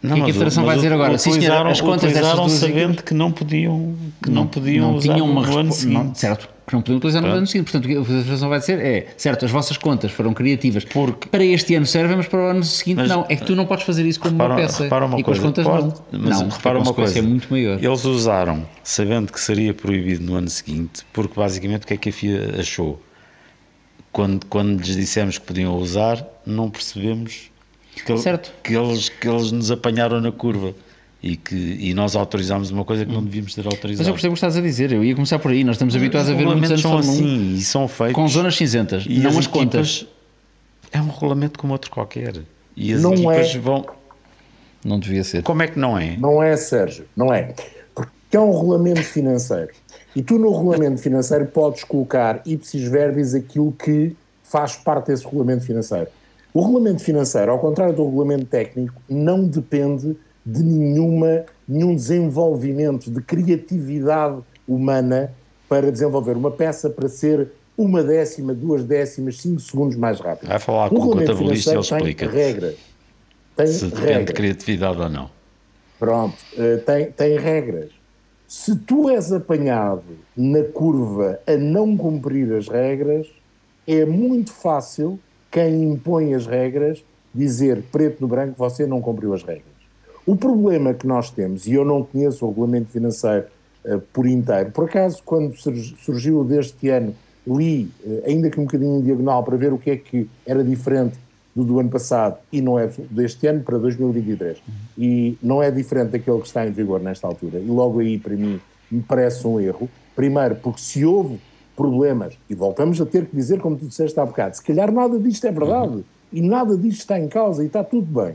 Não, O que é que a Federação vai dizer agora? Sim, senhora, as contas destas duas sabendo que não podiam, que não, podiam usar tinham uma no ano seguinte. não, certo, que não podiam utilizar no ano seguinte. Portanto, o que a Federação vai dizer é, certo, as vossas contas foram criativas Porque- para este ano servem, mas para o ano seguinte Mas- não. É que tu não podes fazer isso como Repara, uma peça. repara uma e com as contas pode, não. mas não, repara uma coisa, é muito maior. Eles usaram, sabendo que seria proibido no ano seguinte, porque basicamente o que é que a FIA achou? Quando, quando lhes dissemos que podiam usar, não percebemos que, Certo. que eles, que eles nos apanharam na curva e, que, e nós autorizámos uma coisa que não devíamos ter Mas autorizado. eu percebo o que estás a dizer. Eu ia começar por aí. Nós estamos habituados a ver muitos anos são Fórmula 1 assim e são feitos. com zonas cinzentas, e não as, equipas- contas. É um regulamento como outro qualquer. E as Não equipas é. vão. Não devia ser. Como é que não é? Não é, Sérgio, não é. Porque é um regulamento financeiro. E tu no regulamento financeiro podes colocar ipsis verbis aquilo que faz parte desse regulamento financeiro. O regulamento financeiro, ao contrário do regulamento técnico, não depende de nenhuma, nenhum desenvolvimento de criatividade humana para desenvolver uma peça para ser uma décima, duas décimas, cinco segundos mais rápido. Vai falar O com o contabilista e ele explica. Tem regras. Tem Se depende de criatividade ou não. Pronto, eh, tem, tem regras. Se tu és apanhado na curva a não cumprir as regras, é muito fácil quem impõe as regras dizer preto no branco você não cumpriu as regras. O problema que nós temos, e eu não conheço o regulamento financeiro eh, por inteiro, por acaso, quando surg- surgiu deste ano, li, eh, ainda que um bocadinho em diagonal, para ver o que é que era diferente do do ano passado e não é deste ano para 2023. E não é diferente daquele que está em vigor nesta altura. E logo aí, para mim, me parece um erro. Primeiro, porque se houve problemas, e voltamos a ter que dizer, como tu disseste há bocado, se calhar nada disto é verdade e nada disto está em causa e está tudo bem.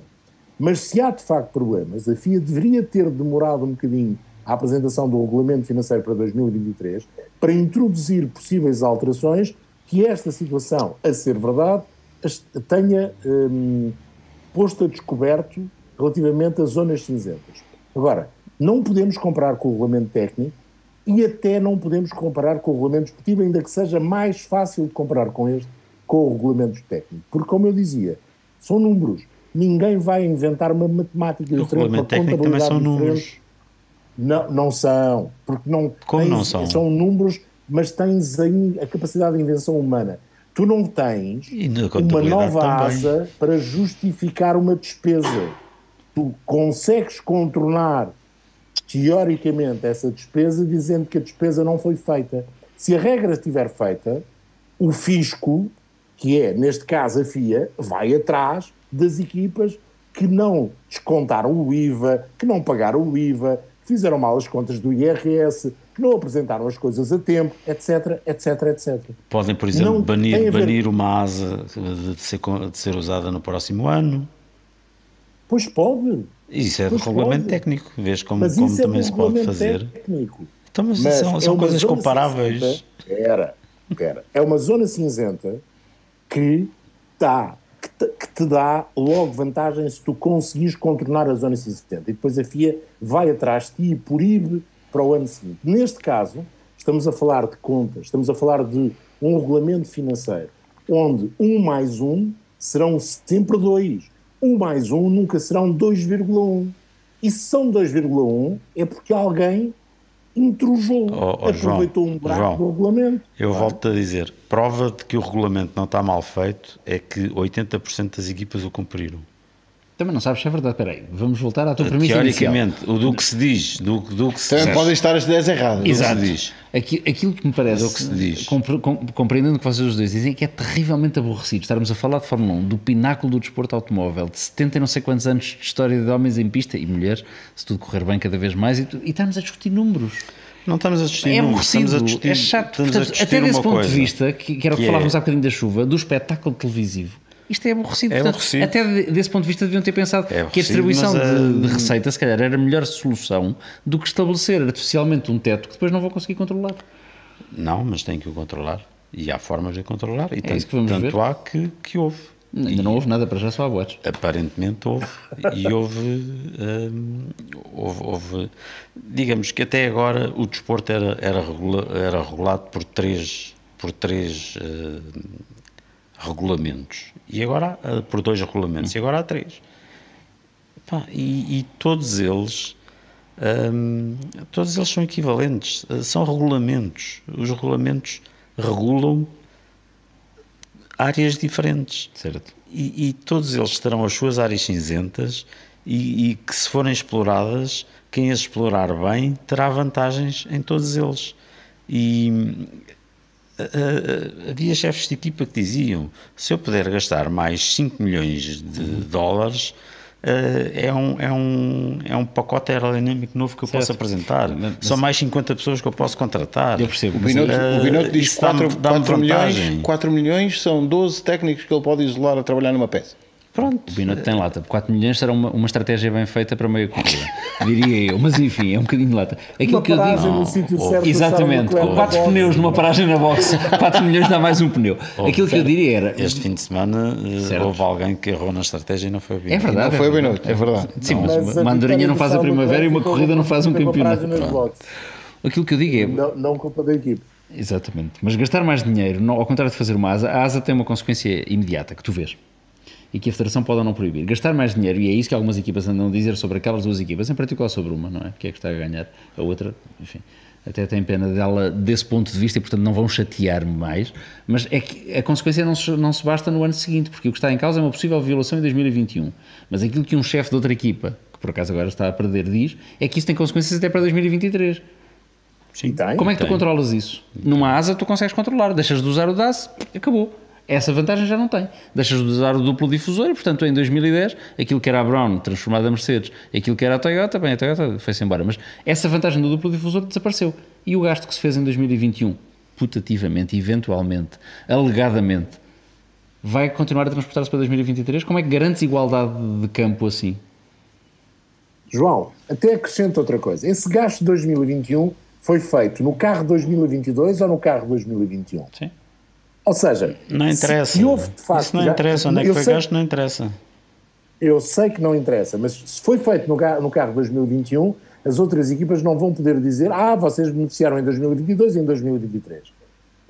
Mas se há de facto problemas, a FIA deveria ter demorado um bocadinho a apresentação do regulamento financeiro para 2023 para introduzir possíveis alterações que esta situação, a ser verdade, tenha hum, posto a descoberto relativamente às zonas cinzentas. Agora, não podemos comparar com o regulamento técnico e até não podemos comparar com o regulamento esportivo, ainda que seja mais fácil de comparar com este, com o regulamento técnico. Porque, como eu dizia, são números. Ninguém vai inventar uma matemática O diferente, regulamento uma técnico também contabilidade são diferente. números. Não, não são, porque não, Como tens- não são? São números, mas tens aí a capacidade de invenção humana. Tu não tens uma nova também. asa para justificar uma despesa. Tu consegues contornar teoricamente essa despesa dizendo que a despesa não foi feita. Se a regra estiver feita, o fisco, que é neste caso a FIA, vai atrás das equipas que não descontaram o IVA, que não pagaram o IVA, que fizeram mal as contas do IRS, que não apresentaram as coisas a tempo, etc, etc, etc. Podem, por exemplo, Não banir, banir uma asa de ser, de ser usada no próximo ano. Pois pode, Isso é Pois regulamento pode. técnico. Vês como, mas como é também do se pode fazer. técnico. Então, mas, Mas são, é são coisas comparáveis. cinzenta- Era, era. É uma zona cinzenta que, dá, que, te, que te dá logo vantagem se tu conseguires contornar a zona cinzenta. E depois a FIA vai atrás de ti e proíbe para o ano seguinte. Neste caso, estamos a falar de contas, estamos a falar de um regulamento financeiro, onde um mais um serão sempre dois. Um mais um nunca serão 2,1. E se são 2,1 é porque alguém intrujou, Oh, oh, aproveitou João, um buraco João. do regulamento. Eu volto a dizer, prova de que o regulamento não está mal feito é que 80% das equipas o cumpriram. Também não sabes se é verdade. Espera aí, vamos voltar à tua premissa inicial. Teoricamente, o do que se diz, do, do que se Também diz. podem estar as ideias erradas. Exato. se diz. Aqui- aquilo que me parece, É o que se diz. compre- com- compreendendo o que vocês os dois dizem, é que é terrivelmente aborrecido estarmos a falar de Fórmula 1, do pináculo do desporto automóvel, de 70 e não sei quantos anos de história de homens em pista e mulheres, se tudo correr bem cada vez mais, e, e estarmos a discutir números. Não estamos a discutir É números, aborrecido, estamos a discutir, é chato. estamos a Portanto, discutir até desse ponto coisa, de vista, que, que era o que, que falávamos é- há bocadinho da chuva, do espetáculo televisivo. Isto é aborrecido. É Portanto, aborrecido. Até de- desse ponto de vista deviam ter pensado É que a distribuição mas, de, de eh, receita, se calhar, era a melhor solução do que estabelecer artificialmente um teto que depois não vão conseguir controlar. Não, mas tem que o controlar. E há formas de controlar. E É tanto, isso que vamos tanto ver. há que, que houve. Ainda não houve nada para já, só há boatos. Aparentemente houve. E houve, hum, houve, houve- Digamos que até agora o desporto era, era, regula- era regulado por três, por três hum, regulamentos. E agora há, por dois regulamentos. E agora há três. Pá, e, e todos eles. hum, todos eles são equivalentes, eh, são regulamentos. Os regulamentos regulam áreas diferentes Certo. e, e todos eles terão as suas áreas cinzentas e, e que se forem exploradas, quem as explorar bem terá vantagens em todos eles. E ah, ah, havia chefes de equipa que diziam: se eu puder gastar mais 5 milhões de dólares, ah, é, um, é, um, é um pacote aerodinâmico novo que eu posso Certo. apresentar. São mais 50 pessoas que eu posso contratar. Eu percebo, O mas Binotto, eh, o Binotto diz isso dá-me- 4, dá-me milhões, vantagem. 4 milhões são 12 técnicos que ele pode isolar a trabalhar numa peça. Pronto. o Binotto tem lata. 4 milhões será uma, uma estratégia bem feita para meia corrida, diria eu. Mas enfim, é um bocadinho de lata. Aquilo Uma que eu paragem digo. no sítio oh, certo. Exatamente, na boxe. pneus numa paragem na boxe, 4 milhões dá mais um pneu. Aquilo que eu diria era. Este fim de semana eh, Certo. houve alguém que errou na estratégia e não foi bem. É verdade. Não foi é o Binotto, é verdade. Sim, Mas mas uma andorinha não faz a primavera e uma corrida não faz um com campeonato. Aquilo que eu digo é. Não, não culpa da equipe. Exatamente. Mas gastar mais dinheiro, não- ao contrário de fazer uma asa, a asa tem uma consequência imediata que tu vês. E que a Federação pode ou não proibir. Gastar mais dinheiro, e é isso que algumas equipas andam a dizer sobre aquelas duas equipas, em particular sobre uma, não é? Que é que está a ganhar. A outra, enfim, até tem pena dela desse ponto de vista e, portanto, não vão chatear-me mais. Mas é que a consequência não se, não se basta no ano seguinte, porque o que está em causa é uma possível violação em 2021. Mas aquilo que um chefe de outra equipa, que por acaso agora está a perder, diz, é que isso tem consequências até para 2023. Sim, tem. Como é que tu tem. controlas isso? Numa asa tu consegues controlar, deixas de usar o DAS, acabou. Essa vantagem já não tem. Deixas de usar o duplo difusor e, portanto, em 2010, aquilo que era a Brown transformada a Mercedes, aquilo que era a Toyota, bem, a Toyota foi-se embora, mas essa vantagem do duplo difusor desapareceu. E o gasto que se fez em 2021, putativamente, eventualmente, alegadamente, vai continuar a transportar-se para 2023? Como é que garantes igualdade de campo assim? João, até acrescento outra coisa. Esse gasto de 2021 foi feito no carro 2022 ou no carro 2021? Sim. Ou seja, Não interessa. se houve de facto. Isso não interessa. Onde é que foi sei- gasto? Não interessa. Eu sei que não interessa, mas se foi feito no, no carro 2021, as outras equipas não vão poder dizer ah, vocês beneficiaram em 2022 e em 2023.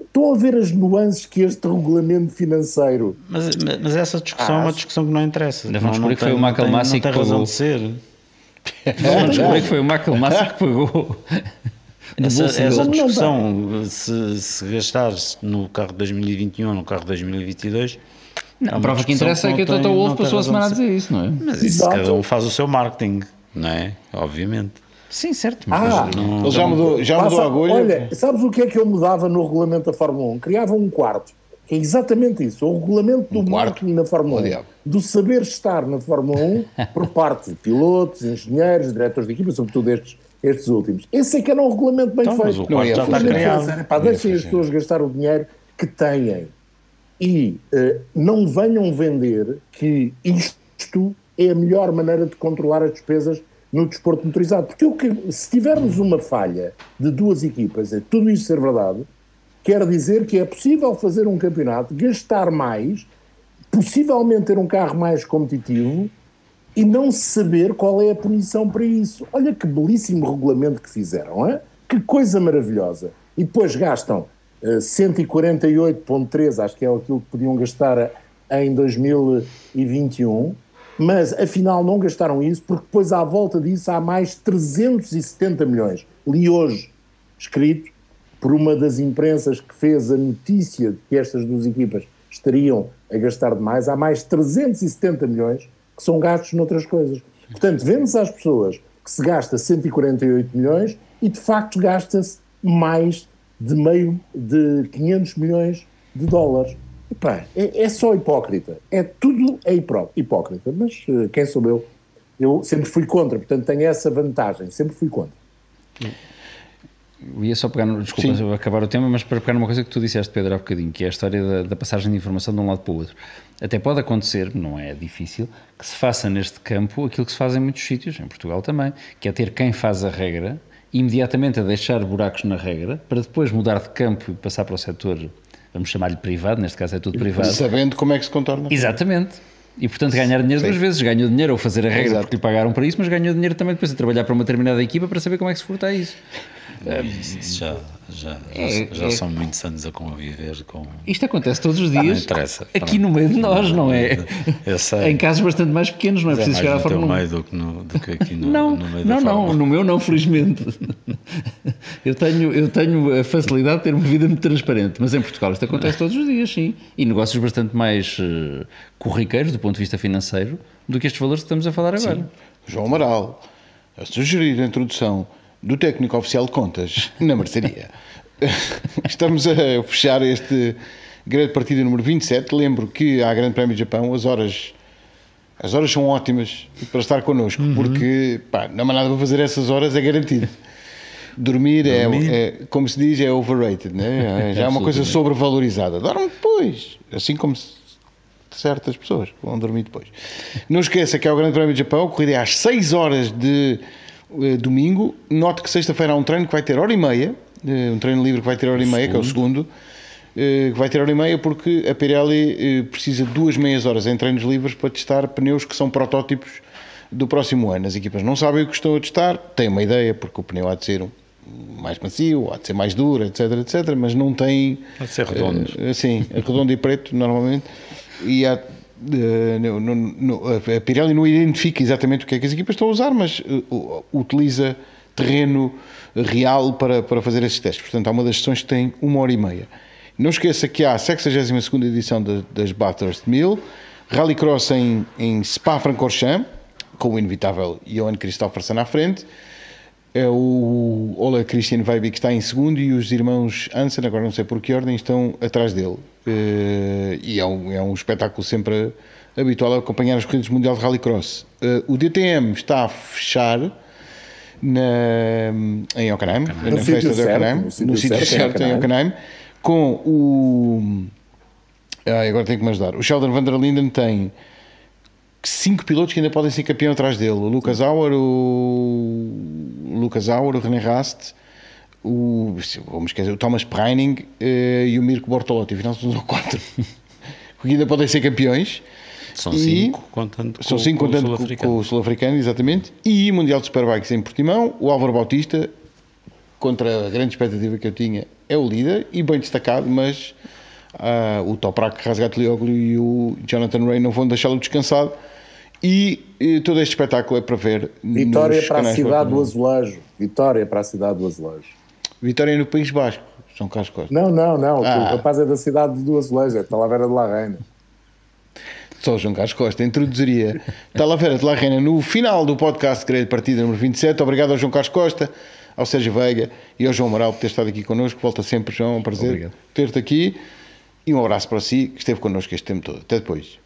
Estão a ver as nuances que este regulamento financeiro Mas, mas essa discussão é uma Acho. discussão que não interessa. Ainda vamos não, descobrir que foi o Michael não tem- Massey Não tem que razão pagou. de ser. Vamos descobrir que foi o Michael Massa que pagou. Essa, essa discussão, se, se gastares no carro de 2021 ou no carro de 2022. Não, é a prova que interessa é não que tem- Toto não Wolff passou a semana a dizer isso, não é? Mas isso Exato. cada um faz o seu marketing, não é? Obviamente. Sim, certo. Mas Ah, Ele já mudou, já mudou Passa- a agulha. Olha, sabes o que é que eu mudava no regulamento da Fórmula 1? Criava um quarto, que é exatamente isso, o regulamento do Um marketing na Fórmula Oh, 1, diabo. do saber estar na Fórmula 1 por parte de pilotos, engenheiros, diretores de equipa, sobretudo estes, estes últimos. Esse é que era um regulamento bem Então, feito. o quarto ia já está criado. Pá, deixem as pessoas gastar o dinheiro que têm e eh, não venham vender que isto é a melhor maneira de controlar as despesas no desporto motorizado. Porque que, se tivermos uma falha de duas equipas, é tudo isso ser verdade, quer dizer que é possível fazer um campeonato, gastar mais, possivelmente ter um carro mais competitivo e não saber qual é a punição para isso. Olha que belíssimo regulamento que fizeram, é? que coisa maravilhosa. E depois gastam eh, 148,3, acho que é aquilo que podiam gastar em 2021, mas afinal não gastaram isso, porque depois à volta disso há mais 370 milhões. Li hoje escrito por uma das imprensas que fez a notícia de que estas duas equipas estariam a gastar demais, há mais 370 milhões que são gastos noutras coisas. Portanto, vende-se às pessoas que se gasta 148 milhões e de facto gasta-se mais de meio de 500 milhões de dólares. Epá, é, é só hipócrita. É tudo é hipócrita. Mas uh, quem sou eu? Eu sempre fui contra, portanto tenho essa vantagem. Sempre fui contra. Eu ia só pegar, no, desculpa Sim. acabar o tema, mas para pegar numa coisa que tu disseste, Pedro, há bocadinho, que é a história da, da, passagem de informação de um lado para o outro. Até pode acontecer, não é difícil, que se faça neste campo aquilo que se faz em muitos sítios, em Portugal também, que é ter quem faz a regra, imediatamente a deixar buracos na regra, para depois mudar de campo e passar para o setor, vamos chamar-lhe privado, neste caso é tudo privado. Sabendo como é que se contorna. Exatamente. E portanto ganhar dinheiro Sim. duas vezes. Ganhou dinheiro ao fazer a regra Exato. porque lhe pagaram para isso, mas ganhou dinheiro também depois a trabalhar para uma determinada equipa para saber como é que se furta isso. Isso já, já, é, já, já é, são muitos anos a conviver com. Isto acontece todos os dias. Não interessa. Aqui no meio de nós, não é? Eu sei. Em casos bastante mais pequenos, não é, é preciso chegar à Fórmula 1. meio do que, no, do que aqui no, não, no meio não, da Não, no meu não, felizmente. eu, tenho, eu tenho a facilidade de ter uma vida muito transparente, mas em Portugal isto acontece todos os dias, sim. E negócios bastante mais uh, corriqueiros do ponto de vista financeiro do que estes valores que estamos a falar agora. Sim. João Amaral, a sugerir a introdução do técnico oficial de contas na mercearia. Estamos a fechar este grande partida número 27. Lembro que há Grande Prémio do Japão, as horas as horas são ótimas para estar connosco, uhum. porque pá, não há nada para fazer essas horas, é garantido. Dormir, é, Dormir. É, é, como se diz, é overrated, né? É, já é uma coisa sobrevalorizada. Dorme depois, assim como certas pessoas vão dormir depois. Não esqueça que é o Grande Prémio do Japão, corrida é às 6 horas de domingo. Note que sexta-feira há um treino que vai ter hora e meia, eh, um treino livre que vai ter hora e meia, que é o segundo, eh, que vai ter hora e meia porque a Pirelli precisa de duas meias horas em treinos livres para testar pneus que são protótipos do próximo ano. As equipas não sabem o que estão a testar, têm uma ideia, porque o pneu há de ser mais macio, há de ser mais duro, etc, etc, mas não tem... Há de ser redondo. Sim, redondo e preto, normalmente. E há no, no, no, a Pirelli não identifica exatamente o que é que as equipas estão a usar, mas uh, utiliza terreno real para, para fazer esses testes. Portanto, há uma das sessões que tem uma hora e meia. Não esqueça que há a 62 edição de, das Bathurst 1000, Rallycross em, em Spa-Francorchamps, com o inevitável Johan Christophersen à frente, é o Ola Christian Weiby que está em segundo e os irmãos Hansen, agora não sei por que ordem, estão atrás dele. Uh, e é um, é um espetáculo sempre habitual a acompanhar as corridas mundial de rallycross. Uh, o DTM está a fechar na, em Hockenheim, na festa de Hockenheim, no sítio certo, em Hockenheim, com o. Ah, agora tenho que me ajudar. O Sheldon van der Linden tem cinco pilotos que ainda podem ser campeão atrás dele: o Lucas Auer, o Lucas Auer, o René Rast, o, vamos esquecer, o Thomas Preining uh, e o Mirko Bortolotti. Afinal, são quatro que ainda podem ser campeões. São e, cinco, contando são com, cinco, com, contando o Sul-Africano, exatamente. E Mundial de Superbikes em Portimão, o Álvaro Bautista, contra a grande expectativa que eu tinha, é o líder e bem destacado, mas uh, o Toprak Rasgatlioglu e o Jonathan Ray não vão deixá-lo descansado e, e, todo este espetáculo é para ver. Vitória para a cidade do Azulejo. Vitória para a cidade do Azulejo. Vitória no País Basco, São Carlos Costa. Não, não, não. Ah. O rapaz é da cidade do Azulejo, é Talavera de la Reina. Só João Carlos Costa introduziria Talavera de la Reina no final do podcast Grande Partida número 27. Obrigado ao João Carlos Costa, ao Sérgio Veiga e ao João Moral por ter estado aqui connosco. Volta sempre, João, é um prazer ter-te aqui. E um abraço para si que esteve connosco este tempo todo. Até depois.